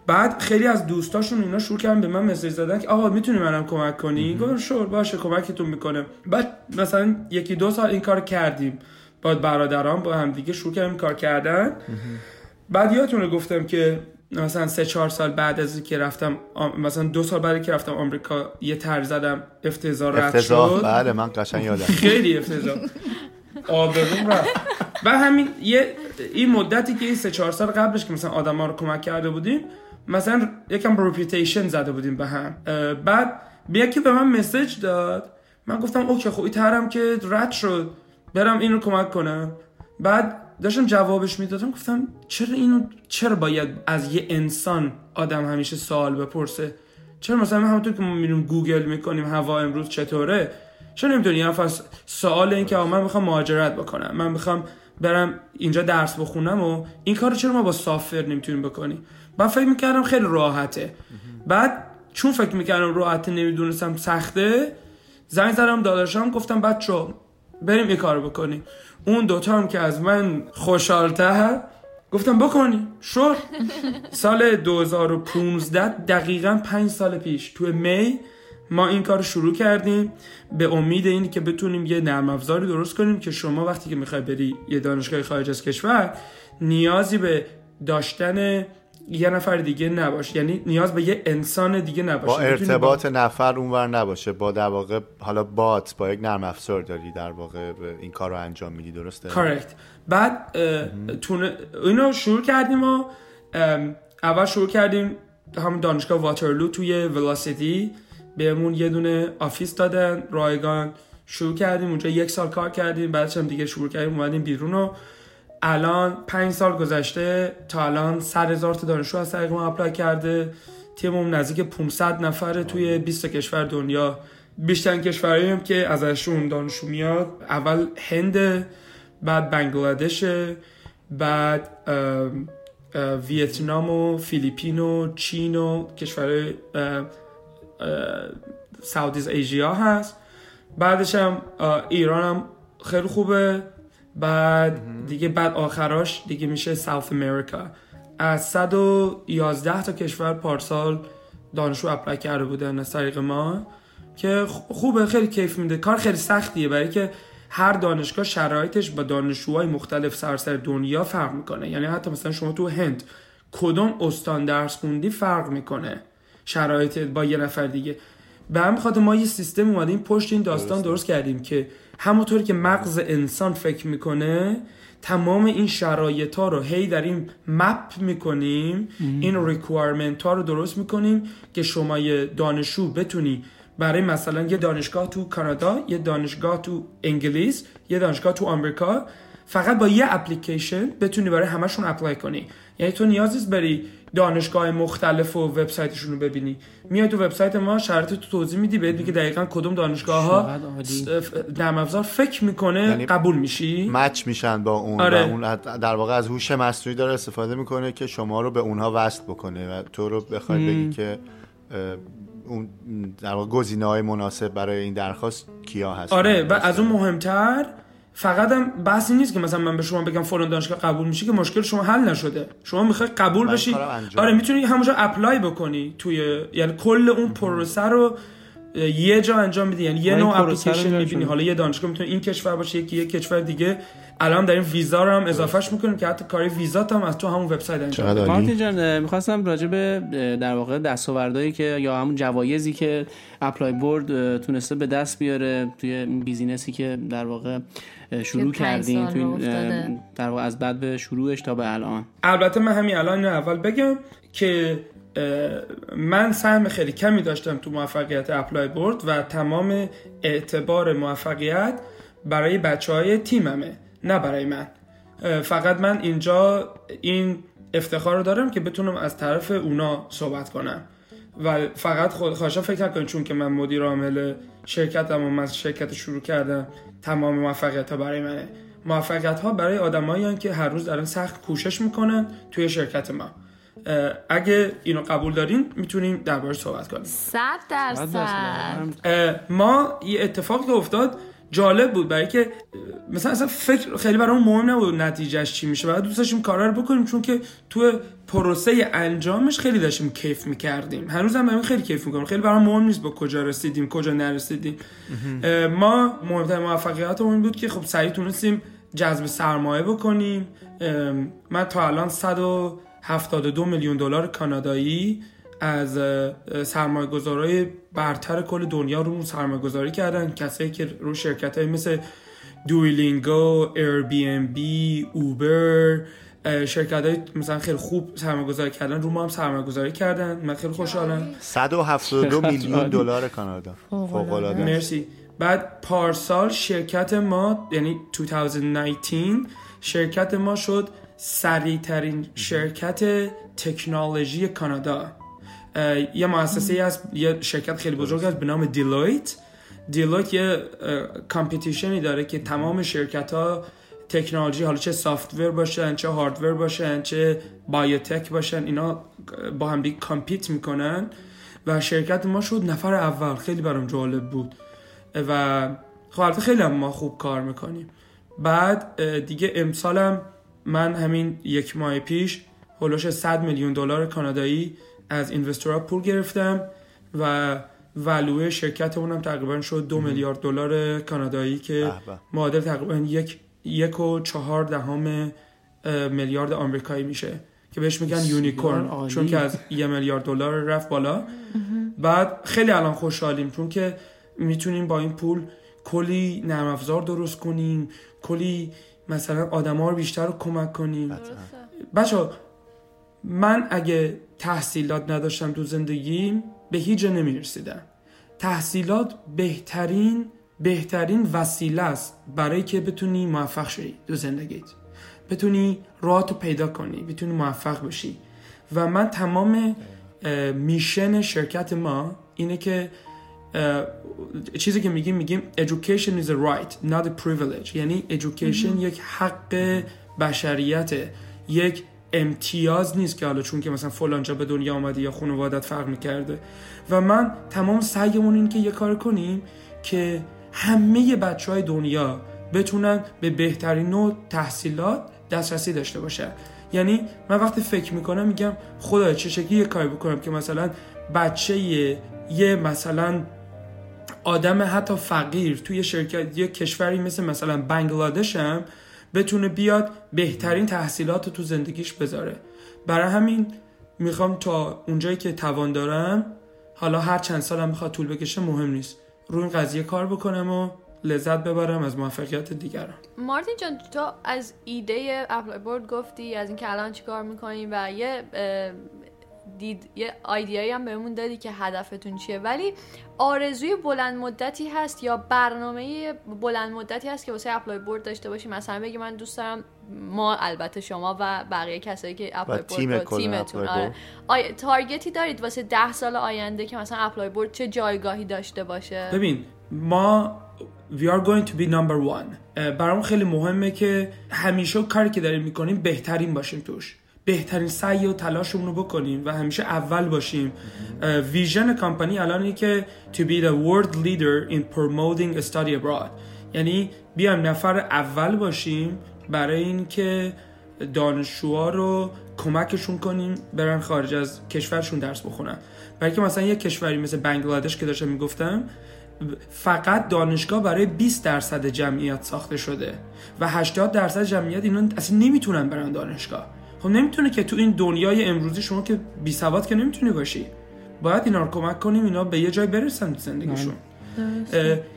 بعد خیلی از دوستاشون اینا شروع کردن به من مسیج زدن که آقا می‌تونی منم کمک کنی؟ گفتم شور باشه کمکتون می‌کنه. بعد مثلا یکی دو سال این کار کردیم. با برادران با هم دیگه شروع کردیم کار کردن. بعد یادتونه گفتم که مثلا سه چهار سال بعد از که رفتم آم- مثلا دو سال بعد که رفتم آمریکا یه تر زدم افتضاح رد
افتضاح؟
شد.
بله من قشنگ یادم.
خیلی افتضاح. آبروم رفت. و همین یه این مدتی که این سه چهار سال قبلش که مثلا آدما رو کمک کرده بودیم مثلا یکم رپیتیشن زده بودیم به هم. بعد بیا که به من مسج داد. من گفتم OK خب این ترم که رد شد برم اینو کمک کنم. بعد داشتم جوابش می‌دادم گفتم چرا اینو چرا باید از یه انسان آدم همیشه سوال بپرسه؟ چرا مثلا همونطور که ما میریم گوگل می‌کنیم هوا امروز چطوره؟ چرا نمی‌تونی یه نفر سوال این که من می‌خوام مهاجرت بکنم من می‌خوام برم اینجا درس بخونم و این کار چرا ما با software نمی‌تونیم بکنیم؟ من فکر می‌کردم خیلی راحته. بعد چون فکر می‌کردم راحته نمی‌دونستم سخته زنگ زدم داداشم گفتم بچه بریم این کارو بکنیم. اون دوتا هم که از من خوشحالتر گفتم بکنی. شور. سال 2015 دقیقا پنج سال پیش تو می ما این کار رو شروع کردیم. به امید این که بتونیم یه نرم افزاری درست کنیم که شما وقتی که می‌خوای بری یه دانشگاه خارج از کشور نیازی به داشتن یه نفر دیگه نباشه. یعنی نیاز به یه انسان دیگه نباشه.
با ارتباط نفر اونور نباشه. با در واقع حالا bot با یک نرم افزار داری در واقع این کار رو انجام میدی درسته؟
correct بعد تونه اینو شروع کردیم و اول شروع کردیم هم دانشگاه واترلو توی Velocity بهمون یه دونه office دادن رایگان. شروع کردیم اونجا یک سال کار کردیم بعدش هم دیگه شروع کردیم اومدیم بیرون و الان پنج سال گذشته تا الان 100 هزار تا دانشجو از طریق ما اپلای کرده. تیممون نزدیک 500 نفره توی 20 تا کشور دنیا. بیشترین کشورهایی هم که ازشون دانشجو میاد اول هند بعد بنگلادش بعد ویتنام و فیلیپین و چین و کشور ساودیز ایژیا هست. بعدش هم ایران هم خیلی خوبه. بعد دیگه بعد آخراش دیگه میشه ساوت امریکا از 111 تا کشور پارسال دانشجو اپلای کرده بودن از طریق ما که خوبه خیلی کیف میده. کار خیلی سختیه برای که هر دانشگاه شرایطش با دانشجوهای مختلف سراسر دنیا فرق می‌کنه. یعنی حتی مثلا شما تو هند کدوم استان درس خوندی فرق می‌کنه؟ شرایط با یه نفر دیگه. به همین خاطر ما یه سیستم اومدیم پشت این داستان درست کردیم که همونطوری که مغز انسان فکر می‌کنه تمام این شرایط ها رو هی در این map می‌کنیم این requirement ها رو درست می‌کنیم که شما یه دانشجو بتونی. برای مثلا یه دانشگاه تو کانادا یه دانشگاه تو انگلیس یه دانشگاه تو آمریکا فقط با یه اپلیکیشن بتونی برای همشون apply کنی. یعنی تو نیاز نیست بری دانشگاه مختلف و وبسایتشون رو ببینی. میای تو وبسایت ما شرط تو توضیح میدی بهت میگه دقیقا کدوم دانشگاه ها. نرم افزار فکر می‌کنه
یعنی
قبول میشی؟
مچ میشن با اون
آره.
و اون در واقع از هوش مصنوعی داره استفاده می‌کنه که شما رو به اونها وصل بکنه و تو رو بخوای بگی که اون در واقع گزینه های مناسب برای این درخواست کیا هست
آره و از اون مهمتر فقط هم بحثی نیست که مثلا من به شما بگم فلان دانشگاه قبول میشه که مشکل شما حل نشده. شما می‌خوای قبول بشی. آره می‌تونی همونجا اپلای بکنی توی یعنی کل اون پروسه رو یه جا انجام میدی. یعنی یه نوع اپلیکیشن می‌بینی. حالا یه دانشگاه می‌تونه این کشور باشه یکی یه کشور دیگه. الان داریم ویزا رو هم اضافهش می‌کنیم که حتی کاری ویزات هم از تو همون وبسایت انجام.
مارتین جان می‌خواستم راجع به در واقع دستاوردهایی که یا همون جوایزی که ApplyBoard تونسته به دست بیاره توی این business ی که در واقع شروع کردین توی در واقع از بدو شروعش تا به الان.
البته من همین الان اول بگم که من سهم خیلی کمی داشتم تو موفقیت ApplyBoard و تمام اعتبار موفقیت برای بچه های تیممه. نه برای من. فقط من اینجا این افتخار رو دارم که بتونم از طرف اونا صحبت کنم. و فقط خود خواهشان فکر نکنید چون که من مدیر عامل شرکتم و من شرکت شروع کردم تمام موفقیت ها برای منه. موفقیت ها برای آدمایی که هر روز دارن سخت کوشش می‌کنن توی شرکت ما. اگه اینو قبول دارین می‌تونیم دربارش صحبت کنیم
صد درصد.
ما یه اتفاقی که افتاد جالب بود برای که مثلا اصلا فکر خیلی برام مهم نبود نتیجهش چی میشه. بعد دوست داشتیم کارا رو بکنیم چون که تو پروسه انجامش خیلی داشتیم کیف می‌کردیم. هنوز هم برام خیلی کیف می‌کنم خیلی برام مهم نیست با کجا رسیدیم کجا نرسیدیم. ما مهمترین موفقیتمون بود که خب سریع تونستیم جذب سرمایه بکنیم. من تا الان 172 میلیون دلار کانادایی از سرمایه برتر کل دنیا رو سرمایه گذاری کردن. کسایی که رو شرکت های مثل دویلینگو، ایر بی ام بی، اوبر شرکت های مثلا خیلی خوب سرمایه گذاری کردن رو ما هم سرمایه گذاری کردن. من خیلی خوشحالم.
172
چقدر
میلیون. دلار کانادا. فوق العاده
مرسی. بعد پارسال شرکت ما یعنی 2019 شرکت ما شد سریع ترین شرکت تکنولوژی کانادا. یه مؤسسه هست یه شرکت خیلی بزرگ هست به نام Deloitte Deloitte یه competition ی داره که تمام شرکت ها تکنولوژی حالا چه سافتور باشن چه هاردور باشن چه بایوتک باشن اینا با هم دیگه کامپیت می‌کنن. و شرکت ما شد نفر اول. خیلی برام جالب بود. و خب البته خیلی هم ما خوب کار می‌کنیم. بعد دیگه امسالم من همین یک ماه پیش هلوش 100 میلیون دلار کانادایی از اینوستورها پول گرفتم و ولوی شرکتمون هم تقریبا شد دو میلیارد دلار کانادایی که. معادل تقریبا یک یک و چهار دهم میلیارد آمریکایی میشه که بهش میگن یونیکورن. چون که از یه میلیارد دلار رفت بالا. بعد خیلی الان خوشحالیم چون که می‌تونیم با این پول کلی نرم افزار درست کنیم کلی مثلا آدما رو بیشتر رو کمک کنیم. بچه من اگه تحصیلات نداشتم تو زندگیم به هیچ جا نمی‌رسیدم. تحصیلات بهترین بهترین وسیله است برای که بتونی موفق شی تو زندگیت. بتونی راهتو پیدا کنی بتونی موفق بشی. و من تمام میشن شرکت ما اینه که چیزی که میگیم میگیم education is a right not a privilege. یعنی education یک حق بشریته یک امتیاز نیست که حالا چون که مثلا فلان جا به دنیا آمدی یا خانوادت فرق می‌کرده. و من تمام سعیمون این که یه کار کنیم که همه بچه های دنیا بتونن به بهترین نوع تحصیلات دسترسی داشته باشن یعنی من وقتی فکر می‌کنم میگم خدای چه شکلی یه کاری بکنم که مثلا بچه یه, یه مثلا آدم حتی فقیر توی شرکت یه کشوری مثل مثلا بنگلادش هم بتونه بیاد بهترین تحصیلات رو تو زندگیش بذاره. برای همین می‌خوام تا اونجایی که توان دارم حالا هر چند سالم می‌خواد طول بکشه مهم نیست. روی این قضیه کار بکنم و لذت ببرم از موفقیت دیگران.
مارتین جان تو از ایده ApplyBoard گفتی از اینکه الان چیکار می‌کنی و یه دید یه idea یی هم بهمون دادی که هدفتون چیه. ولی آرزوی بلند مدتی هست یا برنامه بلند مدتی هست که واسه ApplyBoard داشته باشی مثلا بگی من دوست دارم ما البته شما و بقیه کسایی که
ApplyBoard
تیمتون.
apply
آره. آیا target ی دارید واسه ده سال آینده که مثلا ApplyBoard چه جایگاهی داشته باشه؟
ببین ما we are going to be number one. برام خیلی مهمه که همیشه کاری که داریم می‌کنیم بهترین باشیم توش. بهترین سعی و تلاشمون رو بکنیم و همیشه اول باشیم. vision company الان اینه که to be the world leader in promoting study abroad. یعنی بیایم نفر اول باشیم برای اینکه دانشجوها رو کمکشون کنیم برن خارج از کشورشون درس بخونن. برای که مثلا یه کشوری مثل بنگلادش که داشتم می‌گفتم فقط دانشگاه برای 20 درصد جمعیت ساخته شده و 80 درصد جمعیت اینا اصلا نمی‌تونن برن دانشگاه. خب نمی‌تونه که تو این دنیای امروزی شما که بی سواد که نمی‌تونی باشی. باید اینا رو کمک کنیم اینا به یه جای برسن تو زندگیشون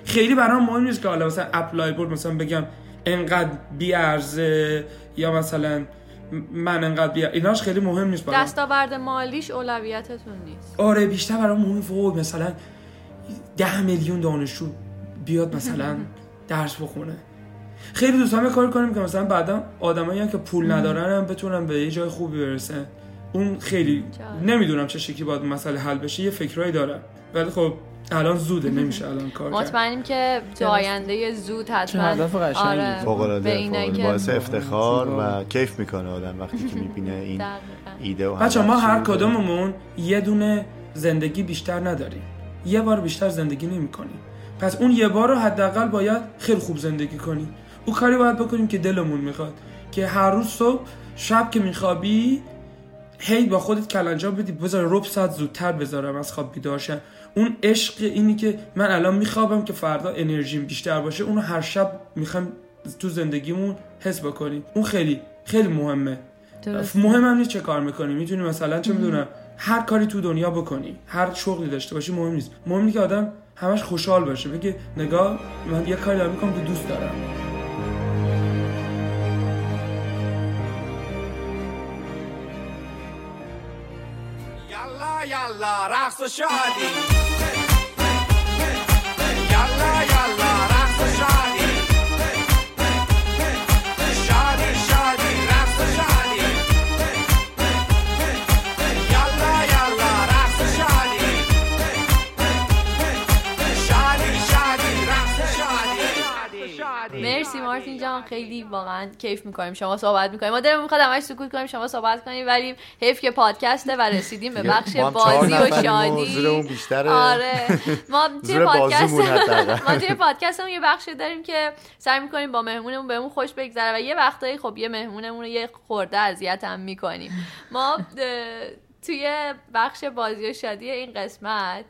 خیلی برام مهم نیست که حالا مثلا اپلای بورد مثلا بگم انقدر بی ارزه یا مثلا من انقدر بی ایناش خیلی مهم نیست برام.
دستاورد مالیش اولویتتون نیست.
آره بیشتر برام مهم وای مثلا ده میلیون دانشجو بیاد مثلا درس بخونه. خیلی دوست دارم یه کار کنیم که مثلا بعدا آدمایی که پول ندارن هم بتونن به یه جای خوبی برسن. اون خیلی نمی‌دونم چه شکلی باید مسئله حل بشه یه فکرایی دارم. ولی خب الان زوده نمیشه الان کار کرد.
مطمئنیم که تو آینده زود حتما
هدف قشنگی.
آره
فوق
به
العاده. باعث افتخار و کیف می‌کنه آدم وقتی که می‌بینه این
دقیقاً.
ایده و
بچه ما هر. کدوممون یه دونه زندگی بیشتر نداریم. یه بار بیشتر زندگی نمی کنیم پس اون یه بار رو حداقل باید خیلی خوب زندگی کنیم او کاری باید بکنیم که دلمون می‌خواد. که هر روز صبح شب که میخوابی هی با خودت کلنجا بدی. بذار رب ساعت زودتر بذارم از خواب بیدار شم. اون عشق اینی که من الان میخوابم که فردا انرژیم بیشتر باشه اونو هر شب می‌خوام تو زندگیمون حس بکنیم. اون خیلی خیلی مهمه.
درسته.
مهم هم نیست چه کار می‌کنی. می‌تونی مثلا چه می‌دونم هر کاری تو دنیا بکنی. هر شغلی داشته باشی مهم نیست. مهم اینه که آدم همش خوشحال باشه. بگه نگاه من یه کاری دارم می‌کنم که دوست دارم.
یالا رقص شادی.
مارتین جان خیلی واقعا کیف می‌کنیم شما صحبت می‌کنیم. ما دلمون می‌خواد همش سکوت کنیم شما صحبت کنیم ولی حیف که پادکسته و رسیدیم به بخش بازی و شادی. آره. ما توی پادکست. ما توی پادکستمون یه بخشی داریم که سعی می‌کنیم با مهمونمون بهمون خوش بگذره و یه وقتایی خب یه مهمونمون رو یه خورده اذیت هم می‌کنیم. ما توی بخش بازی و شادی این قسمت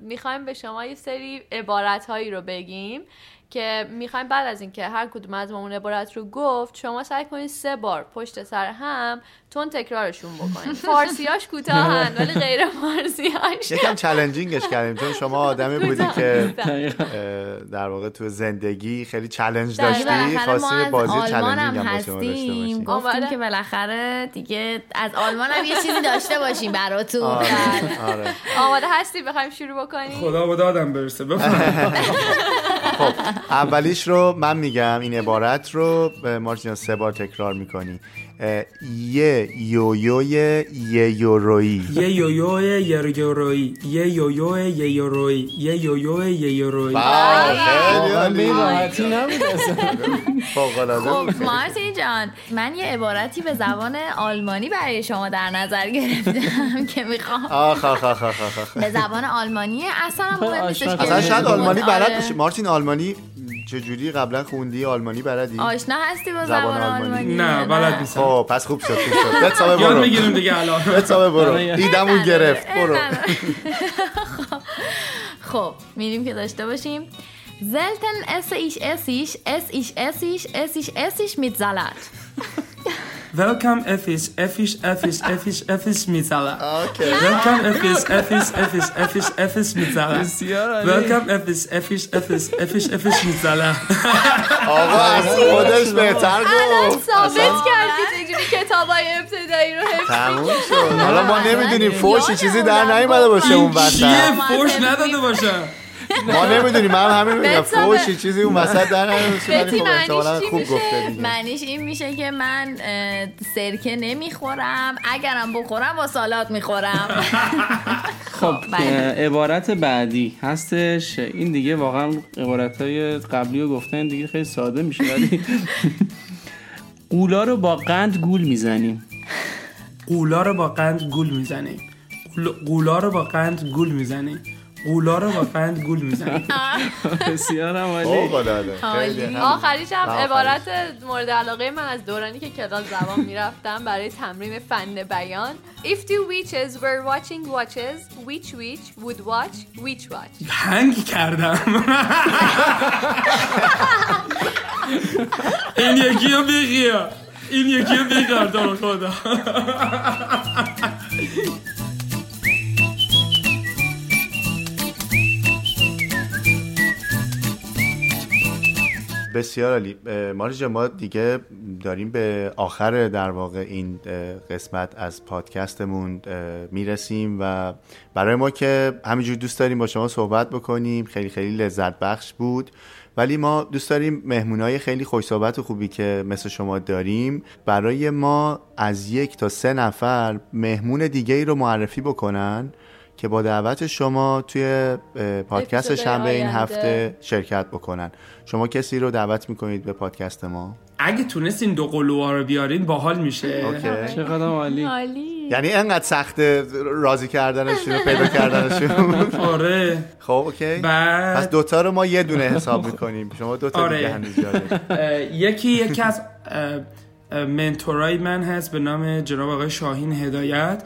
می‌خوایم به شما یه سری عبارت هایی رو بگیم که می‌خوایم بعد از اینکه هر کدوم از ما اون عبارت رو گفت شما سعی کنید سه بار پشت سر هم تون تکرارشون بکنید. فارسیاش کوتاهن ولی غیر فارسیاش
یکم چالنجینگش کردیم چون شما آدمی بودی که در واقع تو زندگی خیلی چالنج. داشتی
از
بازی
آلمان
چالنجینگ
هم هستیم. گفتیم که بالاخره دیگه از آلمان هم یه چیزی داشته باشیم براتون.
آره آره.
آماده هستی؟ بخوایم شروع بکنیم؟
خدا به دادم برسه. بفرمایید.
خب اولیش رو من میگم این عبارت رو به مارتین سه بار تکرار می‌کنی. یه یویوی یه یورویی.
یه یویو یه یورویی. یه یویو یه یورویی. یه یویو یه یورویی.
بود.
خب مارتین جان من یه عبارتی به زبان آلمانی برای شما در نظر گرفتم که می‌خوام.
آخ آخ آخ آخ آخ. آخ.
به زبان آلمانی اصلا هم مهم نیستش که
اصلا شاید. آلمانی
آره.
بلد باشی. مارتین آلمانی چجوری قبلا خوندی؟ آلمانی بلدی؟
آشنا هستی با
زبان
زبان
آلمانی.
آلمانی؟
نه بلد نیستم.
خب پس خوب شد خوب شد. بتابه
یاد
برو
می‌گیریم دیگه الان.
بتابه برو. ایدمون گرفت. برو.
خب میریم که داشته باشیم. زلتن esse ich essig, ess ich essig, ess ich essig mit Salat.
Welcome Effis, Effis, Effis, Effis, Effis mit Salat.
اوکی
Welcome Effis, Effis, Effis, Effis, Effis mit Salat.
بسیار عالی.
Welcome Effis, Effis, Effis, Effis, Effis mit Salat.
آقا از خودش بهتر
الان
گفت
ثابت کرد که چجوری کتاب های ابتدایی رو حفظ
تموم شد. حالا ما نمی‌دونیم فوشی چیزی در نیومده باشه اون وسط.
چیه فوش نداده باشم
ما نمی‌دونیم من همین میگم. فوشی چیزی اون وسط در خب خوب؟ گفته
معنیش این میشه که من سرکه نمی‌خورم. اگرم بخورم با سالات می‌خورم.
خب
بله.
عبارت بعدی هستش. این دیگه واقعا عبارت های قبلی رو گفتن دیگه خیلی ساده میشه ولی قولا رو با قند گول می‌زنیم.
قولا رو با قند گول می‌زنیم. قول- قولا رو با قند گول می‌زنیم. قولا رو با قند گول می‌زنیم
بسیار هم. عالی.
آخریش هم. عبارت مورد علاقه من از دورانی که کلاس زبان می‌رفتم برای تمرین فن بیان. If two witches were watching watches which witch would watch which watch?
هنگ کردم. این یکی رو بگیر این یکی رو بگیر خدا.
بسیار عالی. جان، ما دیگه داریم به آخر در واقع این قسمت از پادکستمون می‌رسیم و برای ما که همینجور دوست داریم با شما صحبت بکنیم خیلی خیلی لذت بخش بود. ولی ما دوست داریم مهمونای خیلی خوش صحبت و خوبی که مثل شما داریم برای ما از یک تا سه نفر مهمون دیگه ای رو معرفی بکنن. که با دعوت شما توی پادکست شنبه این. هفته شرکت بکنن. شما کسی رو دعوت می‌کنید به پادکست ما؟
اگه تونستین دو قلوها رو بیارین باحال میشه.
Okay.
چقدر عالی.
یعنی انقدر سخته راضی کردنشون و پیدا کردنشون؟
آره.
خب okay.
بعد-
پس دوتا رو ما یه دونه حساب می‌کنیم. شما دوتا
آره.
دیگه هنوز
یکی یکی از mentor ای من هست به نام جناب آقای شاهین هدایت.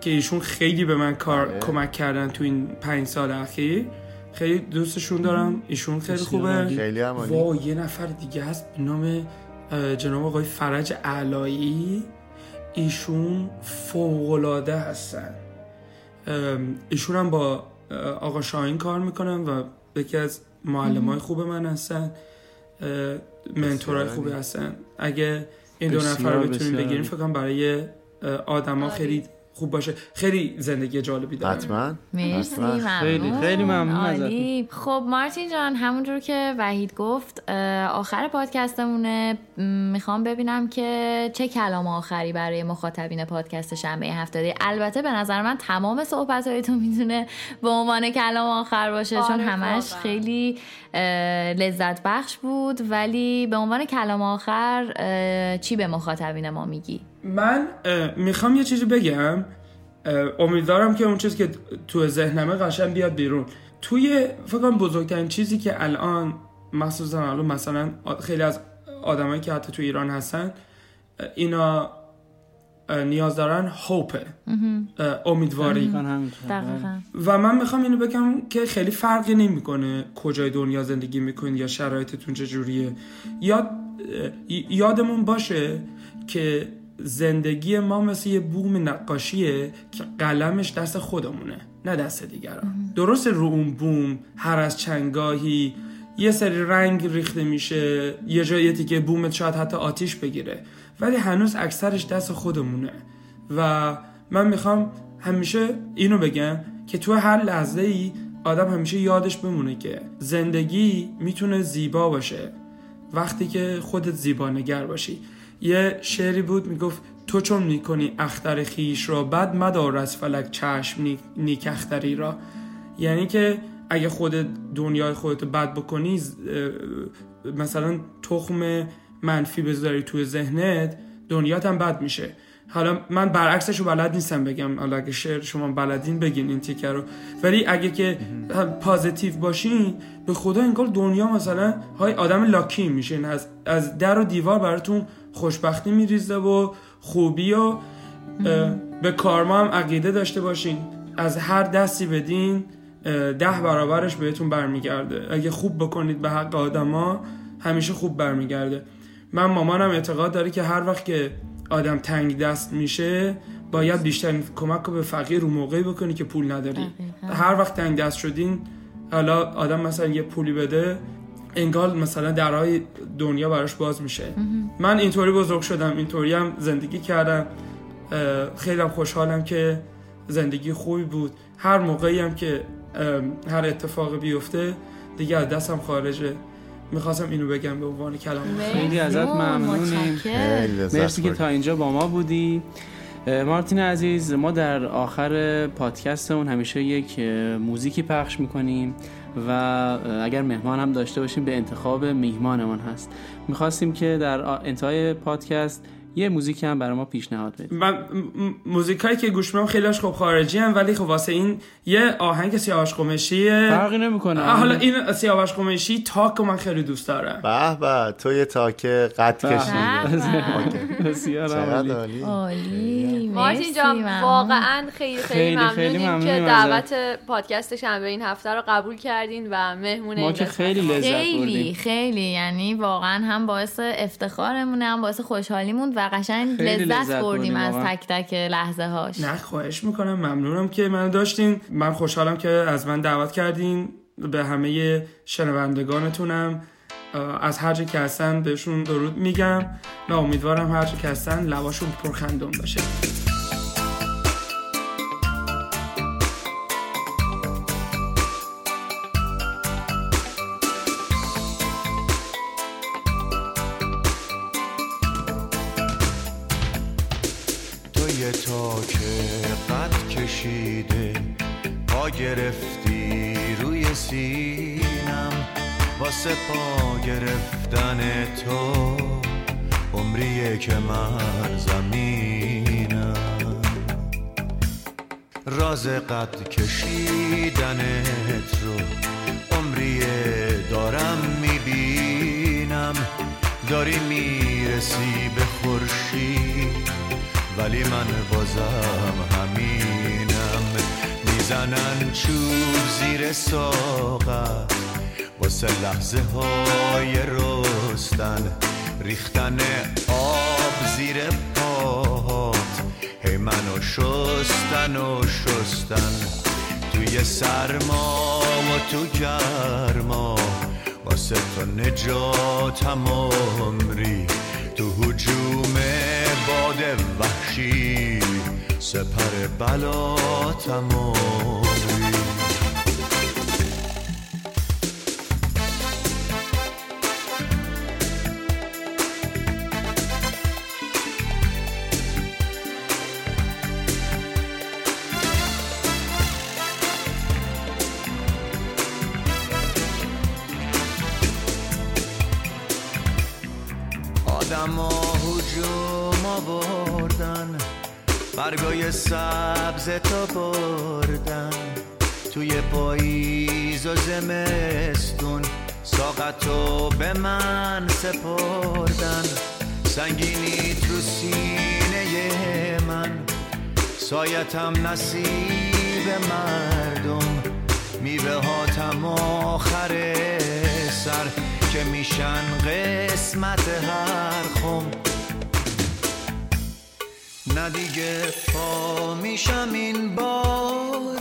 که ایشون خیلی به من کار
بله.
کمک کردن تو این پنج سال اخیر. خیلی دوستشون دارم. ایشون خیلی خوبه.
خیلی هم عالی.
و یه نفر دیگه هست به نام جناب آقای فرج علایی. ایشون فوقلاده هستن. ایشون هم با آقا شاهین کار می‌کنن و یکی از معلم های خوب من هستن. منتورای خوبی. هستن. اگه این دو نفر رو بتونیم بگیریم. فکر برای آدما خیلی خوب باشه خیلی زندگی جالبی داره
حتما
مرسی
حتما.
ممنون
خیلی- خیلی ممنون.
خب مارتین جان همونجور که وحید گفت آخر پادکستمونه می‌خوام ببینم که چه کلام آخری برای مخاطبین پادکست شنبه هفته داری. البته به نظر من تمام صحبت تو می‌تونه به عنوان کلام آخر باشه چون
آره،
همش
واقعا.
خیلی لذت بخش بود ولی به عنوان کلام آخر چی به مخاطبین ما میگی
من می‌خوام یه چیزی بگم. امیدوارم که اون چیزی که تو ذهنمه قشنگ بیاد بیرون. توی فکر کنم بزرگترین چیزی که الان مخصوصا الان مثلا خیلی از آدمایی که حتی تو ایران هستن اینا نیاز دارن هوپه امیدواری.
دقیقا
و من می‌خوام اینو بگم که خیلی فرقی نمی‌کنه کجای دنیا زندگی می‌کنید یا شرایطتون چجوریه. یاد یادمون باشه که زندگی ما مثل یه بوم نقاشیه که قلمش دست خودمونه نه دست دیگران. درست رو اون بوم هر از چنگاهی یه سری رنگ ریخته میشه یه جای یه تیکه بومت شاید حتی آتیش بگیره ولی هنوز اکثرش دست خودمونه. و من می‌خوام همیشه اینو بگم که تو هر لحظه ای آدم همیشه یادش بمونه که زندگی می‌تونه زیبا باشه وقتی که خودت زیبا نگر باشی. یه شعری بود می‌گفت تو چون می‌کنی اختر خیش را بد مدار از فلک چشم نیک, اختری را. یعنی که اگه خودت دنیای خودت رو بد بکنی مثلا تخم منفی بذاری توی ذهنت دنیات هم بد میشه. حالا من برعکسش رو بلد نیستم بگم. حالا اگه شعر شما بلدین بگین این تیکه رو. ولی اگه که پازیتیو باشین به خدا انگار دنیا مثلا های آدم لاکی میشین. از, از در و دیوار براتون خوشبختی میریزه و خوبی و به کارما هم عقیده داشته باشین. از هر دستی بدین ده برابرش بهتون برمیگرده. اگه خوب بکنید به حق آدما همیشه خوب برمیگرده. من مامانم اعتقاد داره که هر وقت که آدم تنگ دست میشه باید بیشترین کمک رو به فقیر رو موقعی بکنی که پول نداری. هر وقت تنگ دست شدین حالا آدم مثلا یه پولی بده انگار مثلا درهای دنیا براش باز میشه. من اینطوری بزرگ شدم اینطوری هم زندگی کردم. خیلی هم خوشحالم که زندگی خوبی بود. هر موقعی هم که هر اتفاقی بیفته دیگه از دستم خارجه. می‌خواستم اینو بگم به عنوان کلام
خیلی ازت ممنونیم. مرسی که. تا اینجا با ما بودی. مارتین عزیز ما در آخر پادکستمون همیشه یک موزیکی پخش می‌کنیم. و اگر مهمان هم داشته باشیم به انتخاب میهمانمون هست. می‌خواستیم که در انتهای پادکست یه موزیک هم برای ما پیشنهاد بدی
من موزیکایی که گوش میدم خیلیش خب خارجی هم ولی خب واسه این یه آهنگ سیاوش قمشیه
فرقی نمی‌کنه.
حالا این سیاوش قمشی تاک من خیلی دوست دارم.
به به تو یه تاک قد کشیدی
بسیار عالی.
عالی.
مارتین جان واقعا خیلی خیلی, ممنونیم که. دعوت پادکست شنبه این هفته رو قبول کردین و مهمون
ما که خیلی. لذت
خیلی
بردیم
خیلی. یعنی واقعا هم باعث افتخارمونه هم باعث خوشحالیمون و قشنگ لذت,
لذت
بردیم از. تک تک لحظه هاش
نه خواهش می‌کنم. ممنونم که من داشتین. من خوشحالم که از من دعوت کردین. به همه شنوندگانتونم. از هر جا که هستن بهشون درود میگم و امیدوارم هر جا که هستن لباشون پرخندون باشه.
گرفتی روی سینم واسه پا گرفتن تو عمریه که من زمینم. راز قد کشیدنت رو عمریه دارم می‌بینم. داری می‌رسی به خورشید ولی من بازم همینم می‌زنن چوب زیر ساقت واسه لحظه های رستن ریختن آب زیر پاهات. هی منو شستن و شستن توی سرما و تو گرما. واسه تو نجاتم عمری. تو حجوم باد وحشی. سپر بلاتم عمری سبز تا بردن توی پاییز و زمستون ساقتو به من سپردن. سنگینیت رو سینه من سایتم نصیب مردم. میوه هاتم آخر سر که میشن قسمت هر خم. نه دیگه پا میشم این بار.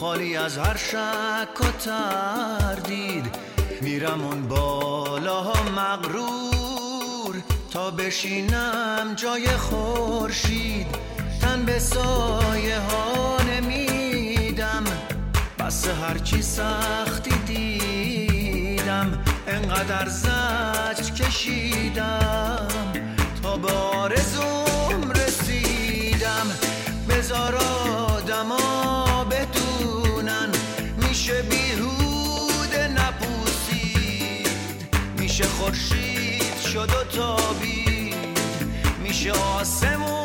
خالی از هر شک و تردید میرم اون بالاها مغرور. تا بشینم جای خورشید تن به سایه ها نمیدم. بسه هرچی سختی دیدم انقدر زج کشیدم. میشه آسمون